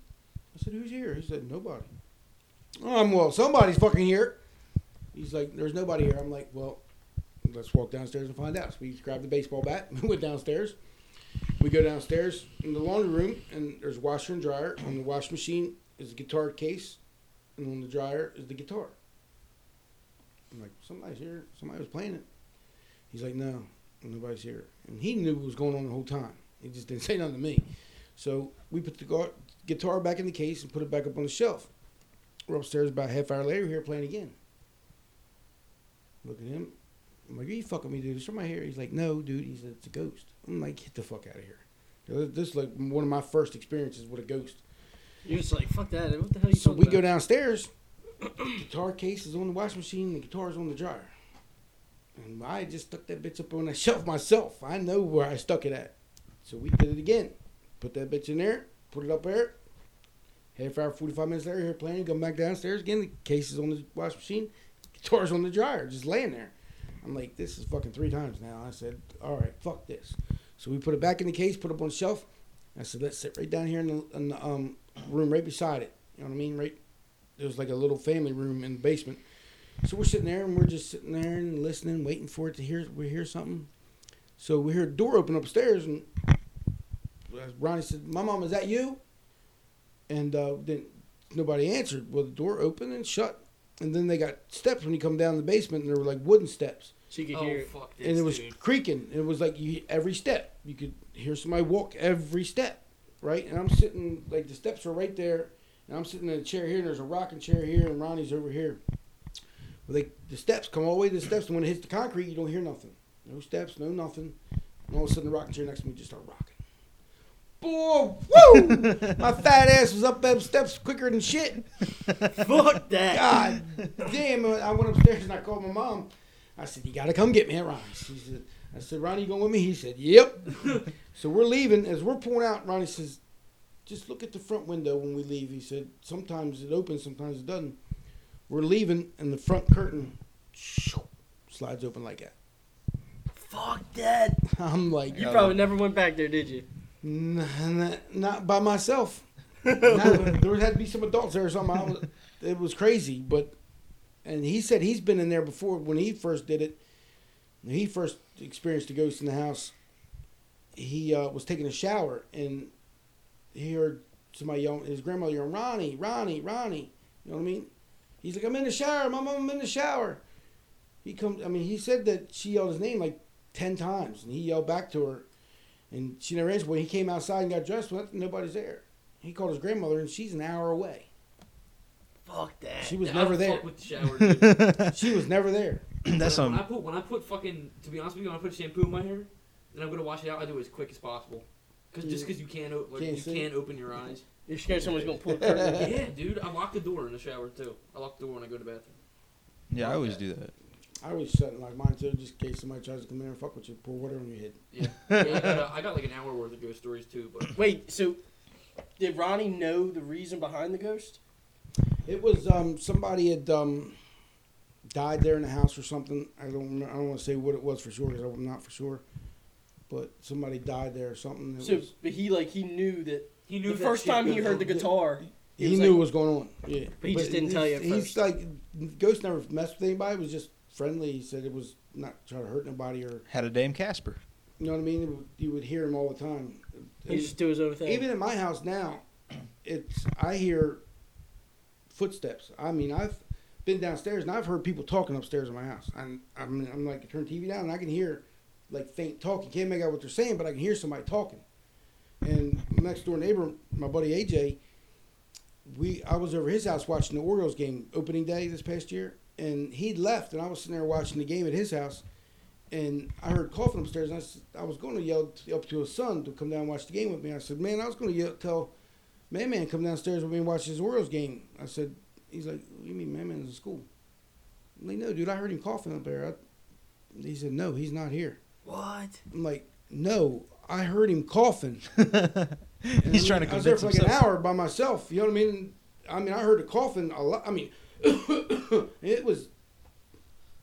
A: I said, who's here? He said, nobody. Oh, I'm well, somebody's fucking here. He's like, there's nobody here. I'm like, well, let's walk downstairs and find out. So we grabbed the baseball bat and went downstairs. We go downstairs in the laundry room, and there's washer and dryer. On the wash machine is a guitar case, and on the dryer is the guitar. I'm like, somebody's here. Somebody was playing it. He's like, no, nobody's here. And he knew what was going on the whole time. He just didn't say nothing to me. So we put the guitar back in the case and put it back up on the shelf. We're upstairs about half hour later, here playing again. Look at him. I'm like, are you fucking me, dude? Is my hair? He's like, no, dude. He said, it's a ghost. I'm like, get the fuck out of here. This is like one of my first experiences with a ghost.
E: You're just like, fuck that. What the hell you
A: So we go
E: about?
A: downstairs. guitar case is on the washing machine. The guitar is on the dryer. And I just stuck that bitch up on that shelf myself. I know where I stuck it at. So we did it again. Put that bitch in there. Put it up there. Half hour, 45 minutes later, here playing. Come back downstairs again. The case is on the washing machine. Guitar's on the dryer, just laying there. I'm like, this is fucking three times now. I said, all right, fuck this. So we put it back in the case, put it up on the shelf. I said, let's sit right down here in the, in the um, room right beside it. You know what I mean? Right. There was like a little family room in the basement. So we're sitting there and we're just sitting there and listening, waiting for it to hear we hear something. So we hear a door open upstairs and Ronnie said, "My mom, is that you?" And uh, then nobody answered. Well, the door opened and shut, and then they got steps when you come down the basement, and there were like wooden steps,
E: So you could
B: Oh
E: hear it.
B: fuck this,
A: and it was
B: dude.
A: creaking. And it was like you every step you could hear somebody walk every step, right? And I'm sitting like the steps are right there, and I'm sitting in a chair here, and there's a rocking chair here, and Ronnie's over here. Well, they the steps come all the way to the steps, and when it hits the concrete, you don't hear nothing. No steps, no nothing. And all of a sudden, the rocking chair next to me just started rocking. Boy, woo! My fat ass was up them steps quicker than shit.
E: Fuck that.
A: God damn! I went upstairs and I called my mom. I said, "You got to come get me at Ronnie's." She said, "I said, Ronnie, you going with me?" He said, "Yep." so we're leaving. As we're pulling out, Ronnie says, just look at the front window when we leave. He said, sometimes it opens, sometimes it doesn't. We're leaving, and the front curtain slides open like that.
E: Fuck that.
A: I'm like,
E: You probably never went back there, did you?
A: Not by myself. Not- there had to be some adults there or something. I was, it was crazy, but and he said he's been in there before when he first did it. He first experienced a ghost in the house. He uh, was taking a shower and he heard somebody yelling. His grandmother yelling, "Ronnie, Ronnie, Ronnie." You know what I mean? He's like, "I'm in the shower, my Mom. I'm in the shower." He comes. I mean, he said that she yelled his name like ten times, and he yelled back to her. And she never answered. When he came outside and got dressed, well, nobody's there. He called his grandmother, and she's an hour away.
E: Fuck that.
A: She was
B: I
A: never
B: don't
A: there.
B: fuck with the shower, dude.
A: She was never there.
H: That's
B: when I
H: some.
B: put when I put fucking to be honest with you, when I put shampoo in my hair, then I'm gonna wash it out. I do it as quick as possible. Cause just because you can't o- like,
A: Can't
B: you
A: see.
B: can't open your eyes.
E: You're scared someone's gonna pull a curtain.
B: yeah, dude. I lock the door in the shower too. I lock the door when I go to the bathroom.
H: Yeah, I always do that.
A: I always shut like mine too, just in case somebody tries to come in and fuck with you, pour water on your head.
B: Yeah, yeah I, got a, I got like an hour worth of ghost stories too. But
E: Wait, so did Ronnie know the reason behind the ghost?
A: It was um somebody had um died there in the house or something. I don't remember, I don't want to say what it was for sure because I'm not for sure. But somebody died there or something. It
E: So,
A: was,
E: but he like he knew that
B: he knew
E: the first time he heard the
B: on.
E: guitar.
A: he
E: was
A: knew
E: like-
A: what was going on. Yeah,
E: But he just didn't tell you at
A: he's,
E: first.
A: Like Ghost never messed with anybody. It was just friendly. He said it was not trying to hurt nobody or
H: Had a damn Casper.
A: you know what I mean. You would hear him all the time.
E: He just do his own thing.
A: Even in my house now, it's I hear footsteps. I mean, I've been downstairs and I've heard people talking upstairs in my house. And I'm, I'm like, I turn TV down and I can hear like faint talking. Can't make out what they're saying, but I can hear somebody talking. And my next door neighbor, my buddy AJ, we I was over his house watching the Orioles game opening day this past year, and he'd left, and I was sitting there watching the game at his house, and I heard coughing upstairs, and I, s- I was going to yell up to his son to come down and watch the game with me. I said, "Man, I was going to yell, tell Man Man come downstairs with me and watch his Orioles game." I said, "He's like, what do you mean Man Man's in school?" I'm like, "No, dude, I heard him coughing up there." I, he said, "No, he's not here."
E: what?
A: I'm like, "No, I heard him coughing."
H: He's trying to
A: I was there for like an hour by myself. You know what I mean? I mean, I heard the coughing a lot. I mean, it was.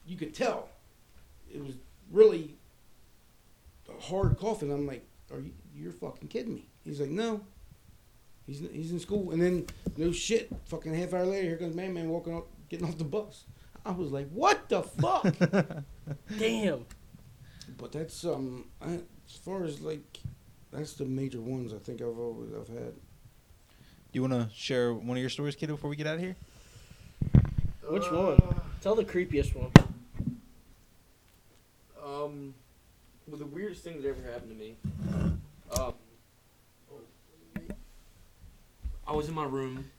A: You could tell, it was really a hard coughing. I'm like, "Are you? You're fucking kidding me?" He's like, "No." He's he's in school, and then no shit. Fucking half hour later, here comes Man Man walking up, getting off the bus. I was like, "What the fuck?"
E: Damn.
A: but that's um, I, as far as like, that's the major ones I think I've always I've had.
H: Do You want to share one of your stories, kiddo, before we get out of here?
E: Which
B: Uh,
E: one? Tell the creepiest one.
B: Um, well, the weirdest thing that ever happened to me. Um, I was in my room.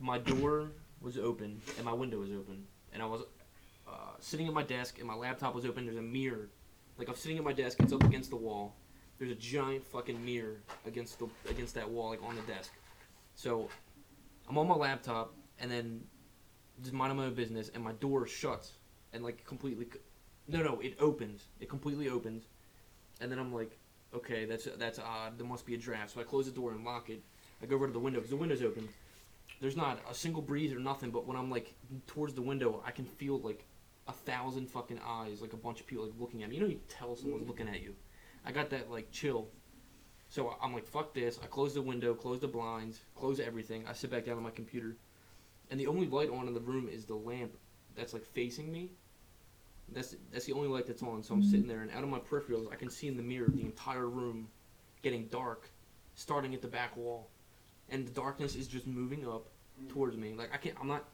B: My door was open and my window was open, and I was uh, sitting at my desk and my laptop was open. There's a mirror, like I'm sitting at my desk. It's up against the wall. There's a giant fucking mirror against the against that wall, like on the desk. So I'm on my laptop and then just minding my own business, and my door shuts and like completely. No, no, it opens. It completely opens, and then I'm like, okay, that's that's odd. There must be a draft. So I close the door and lock it. I go over to the window because the window's open. There's not a single breeze or nothing, but when I'm like towards the window, I can feel like a thousand fucking eyes, like a bunch of people like looking at me. You know, you tell someone's looking at you. I got that like chill. So I'm like, fuck this. I close the window, close the blinds, close everything. I sit back down on my computer, and the only light on in the room is the lamp that's like facing me. That's that's the only light that's on. So I'm sitting mm-hmm. there, and out of my peripherals, I can see in the mirror the entire room getting dark, starting at the back wall, and the darkness is just moving up mm. towards me. Like I can't, I'm not.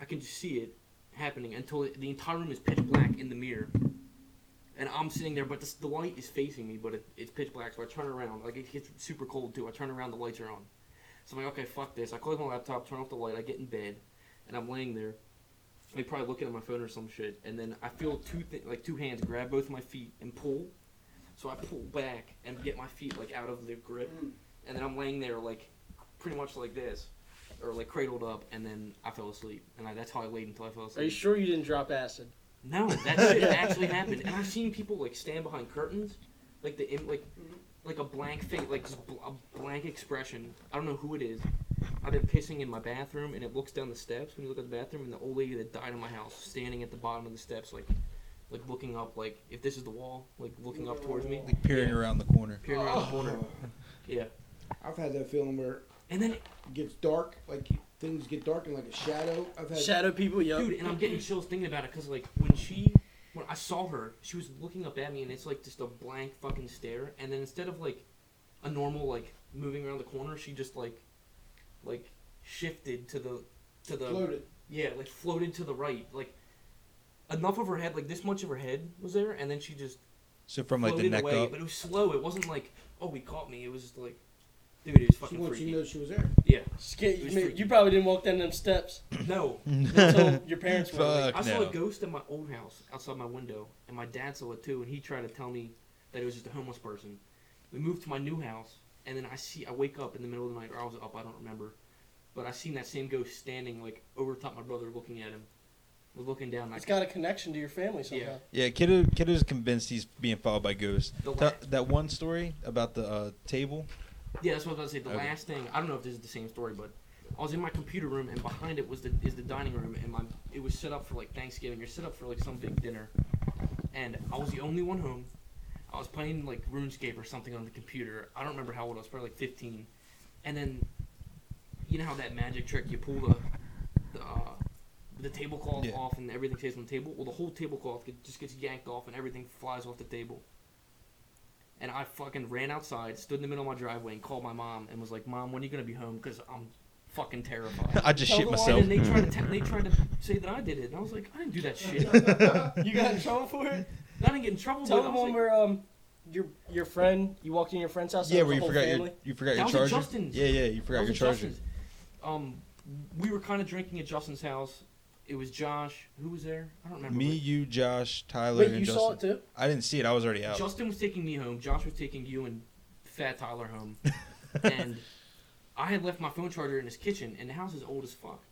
B: I can just see it happening until it, the entire room is pitch black in the mirror, and I'm sitting there, but the, the light is facing me, but it, it's pitch black. So I turn around, like it gets super cold too. I turn around, the lights are on. So I'm like, okay, fuck this. I close my laptop, turn off the light, I get in bed, and I'm laying there. I'm probably looking at my phone or some shit, and then I feel two th- like two hands grab both my feet and pull. So I pull back and get my feet like out of the grip, and then I'm laying there like pretty much like this, or like cradled up, and then I fell asleep, and I, that's how I laid until I fell asleep.
E: Are you sure you didn't drop acid?
B: No, that shit actually happened, and I've seen people like stand behind curtains, like the im- like mm-hmm. Like a blank face, like just bl- a blank expression. I don't know who it is. I've been pissing in my bathroom, and it looks down the steps when you look at the bathroom, and the old lady that died in my house standing at the bottom of the steps, like, like looking up, like if this is the wall, like looking up towards me,
H: Like peering
B: Yeah.
H: around the corner.
B: peering around the corner. Yeah,
A: I've had that feeling where
B: and then
A: it gets dark, like things get dark and like a shadow. I've had
E: Shadow people, yeah.
B: dude, and I'm getting chills thinking about it because like when she, when I saw her, she was looking up at me, and it's like just a blank fucking stare. And then instead of like a normal like moving around the corner, she just like, like shifted to the, to the
A: floated.
B: yeah, like floated to the right, like enough of her head, like this much of her head was there, and then she just
H: So from like the
B: floated
H: neck
B: away.
H: up.
B: But it was slow. It wasn't like oh he caught me. It was just like, dude, it was
A: She
B: fucking
A: wants you
B: freaky.
A: to know she was there.
B: Yeah,
E: Sca-
B: It was
E: you,
B: freaky.
E: you probably didn't walk down them steps
B: no.
E: until your parents were.
H: Fuck
B: I saw
H: no.
B: a ghost in my old house outside my window, and my dad saw it too. And he tried to tell me that it was just a homeless person. We moved to my new house, and then I see I wake up in the middle of the night, or I was up, I don't remember, but I seen that same ghost standing like over top my brother, looking at him, was looking down. and I
E: It's got a connection to your family somehow.
B: Yeah.
H: Yeah, Kiddo, Kiddo's convinced he's being followed by ghosts.
B: The
H: Tell-
B: la-
H: that one story about the uh, table.
B: Yeah, that's what I was about to say. The
H: Okay.
B: last thing, I don't know if this is the same story, but I was in my computer room, and behind it was the is the dining room, and my it was set up for like Thanksgiving or set up for like some big dinner, and I was the only one home. I was playing like RuneScape or something on the computer. I don't remember how old I was, probably like 15, and then you know how that magic trick you pull the the uh, the tablecloth
H: Yeah.
B: off and everything stays on the table. Well, the whole tablecloth just gets yanked off and everything flies off the table. And I fucking ran outside, stood in the middle of my driveway, and called my mom and was like, "Mom, when are you gonna be home? Because I'm fucking terrified."
H: I just
E: Tell
H: shit
E: the one
H: myself.
B: and then they tried to te- they tried to say that I did it, and I was like, "I didn't do that shit.
E: You got in trouble for it?
B: I didn't get in trouble."
E: Tell
B: but I
E: them
B: was
E: one
B: like,
E: where um your your friend you walked in your friend's house. and
H: yeah, where you forgot
E: family?
H: your you forgot your
B: was
H: charger. Yeah, yeah, you forgot your
B: was
H: charger.
B: Um, we were kind of drinking at Justin's house. It was Josh. Who was there? I don't remember.
H: Me,
B: but
H: you, Josh, Tyler,
E: Wait,
H: and
E: you
H: Justin.
E: saw it too?
H: I didn't see it. I was already out.
B: Justin was taking me home. Josh was taking you and Fat Tyler home. and I had left my phone charger in his kitchen, and the house is old as fuck.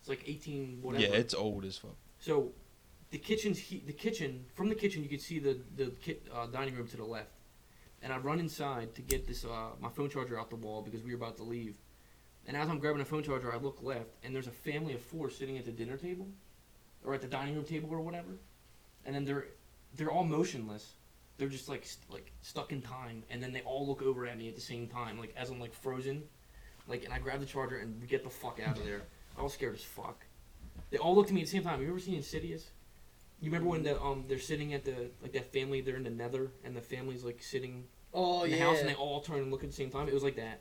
B: It's like 18 whatever.
H: yeah, it's old as fuck.
B: So the kitchen's he- the kitchen from the kitchen you can see the the ki- uh, dining room to the left, and I run inside to get this uh, my phone charger out the wall because we were about to leave. And as I'm grabbing a phone charger, I look left, and there's a family of four sitting at the dinner table, or at the dining room table or whatever, and then they're they're all motionless. They're just like st- like stuck in time, and then they all look over at me at the same time, like as I'm like frozen, like and I grab the charger and get the fuck out of there. I was scared as fuck. They all looked at me at the same time. You ever seen Insidious? You remember when the um they're sitting at the like that family they're in the Nether and the family's like sitting
E: Oh
B: in the
E: yeah.
B: house and they all turn and look at the same time. It was like that.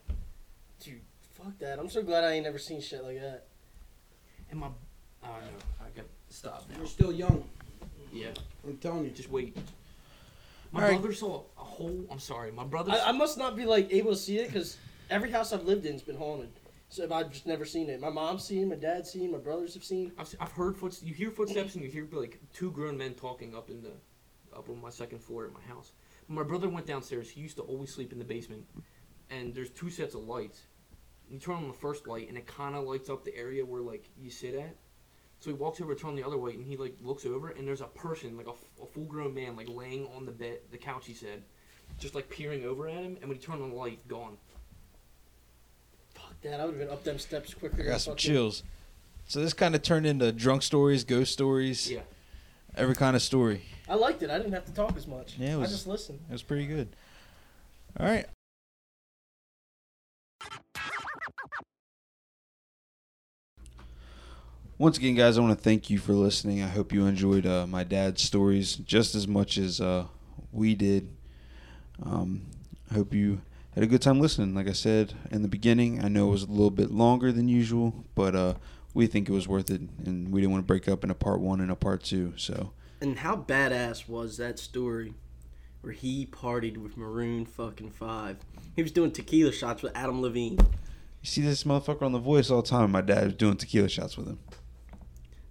E: Dude, fuck that. I'm so glad I ain't never seen shit like that.
B: And my oh know. I got to stop now.
A: You're still young.
B: Yeah,
A: I'm telling you.
B: just wait. My
H: All right.
B: brother saw a whole. I'm sorry, my brother.
E: I, I must not be like able to see it because every house I've lived in's been haunted. So I've just never seen it. My mom's seen, my dad's seen, my brothers have seen.
B: I've, I've heard footsteps. You hear footsteps and you hear like two grown men talking up in the up on my second floor at my house. My brother went downstairs. He used to always sleep in the basement, and there's two sets of lights. You turn on the first light, and it kind of lights up the area where like you sit at. So he walks over, to turn the other light, and he like looks over, and there's a person, like a, f- a full-grown man, like laying on the bed, the couch. He said, just like peering over at him. And when he turned on the light, gone.
E: Fuck that. I would have been up them steps quicker.
H: I
E: than
H: got some
E: fucking-
H: chills. So this kind of turned into drunk stories, ghost stories,
B: Yeah.
H: every kind of story.
E: I liked it. I didn't have to talk as much.
H: Yeah, it was-
E: I just listened.
H: It was pretty good. All right.
G: Once again, guys, I want to thank you for listening. I hope you enjoyed uh, my dad's stories just as much as uh, we did. Um, I hope you had a good time listening. Like I said in the beginning, I know it was a little bit longer than usual, but uh, we think it was worth it, and we didn't want to break up in a part one and a part two. So
E: And how badass was that story where he partied with Maroon fucking Five? He was doing tequila shots with Adam Levine.
G: you see this motherfucker on The Voice all the time. My dad was doing tequila shots with him.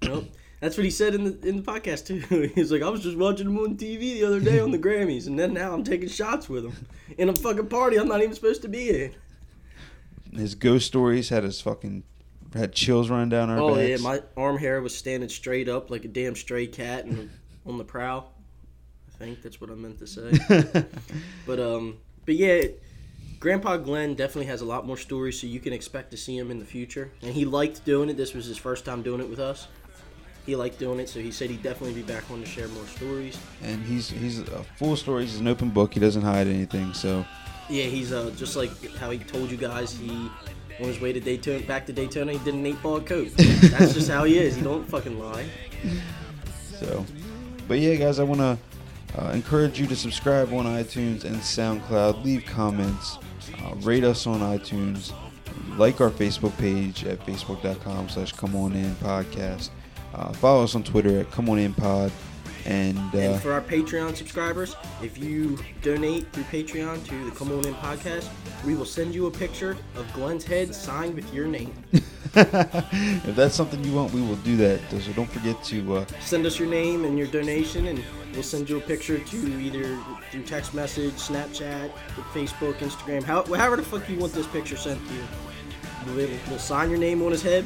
E: Nope. That's what he said in the in the podcast too. He's like, I was just watching him on TV the other day on the Grammys, and then now I'm taking shots with him in a fucking party I'm not even supposed to be in.
G: His ghost stories had us fucking had chills running down our
E: Oh yeah, my arm hair was standing straight up like a damn stray cat and on the prowl. I think that's what I meant to say. But um, but yeah, Grandpa Glenn definitely has a lot more stories, so you can expect to see him in the future. And he liked doing it. This was his first time doing it with us. He liked doing it, so he said he'd definitely be back on to share more stories.
G: And he's he's a full stories. He's an open book. He doesn't hide anything. So
E: Yeah, he's uh, just like how he told you guys. He on his way to Daytona, back to Daytona, he did an eight ball coat. That's just how he is. He don't fucking lie.
G: So, but yeah, guys, I want to uh, encourage you to subscribe on iTunes and SoundCloud. Leave comments, uh, rate us on iTunes, like our Facebook page at facebook.com slash come on in podcast. Uh, follow us on Twitter at come on in pod. And, uh,
E: And for our Patreon subscribers, if you donate through Patreon to the Come On In podcast, we will send you a picture of Glenn's head signed with your name.
G: if that's something you want, we will do that. So don't forget to uh,
E: Send us your name and your donation, and we'll send you a picture to either through text message, Snapchat, Facebook, Instagram, however the fuck you want this picture sent to you. We'll, we'll sign your name on his head.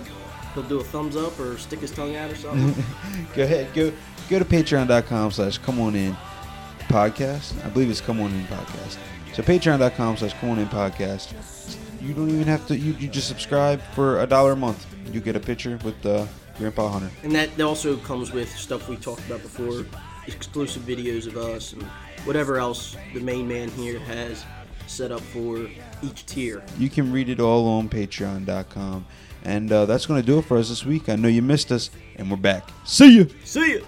E: He'll do a thumbs up or stick his tongue out or something.
G: go ahead, go go to patreon.com slash come on in podcast. I believe it's come on in podcast. So patreon.com slash come on in podcast. You don't even have to you, you just subscribe for a dollar a month. You get a picture with uh, Grandpa Hunter.
E: And that also comes with stuff we talked about before, exclusive videos of us and whatever else the main man here has set up for each tier.
G: You can read it all on patreon.com. And uh, that's going to do it for us this week. I know you missed us, and we're back. See you.
E: See ya.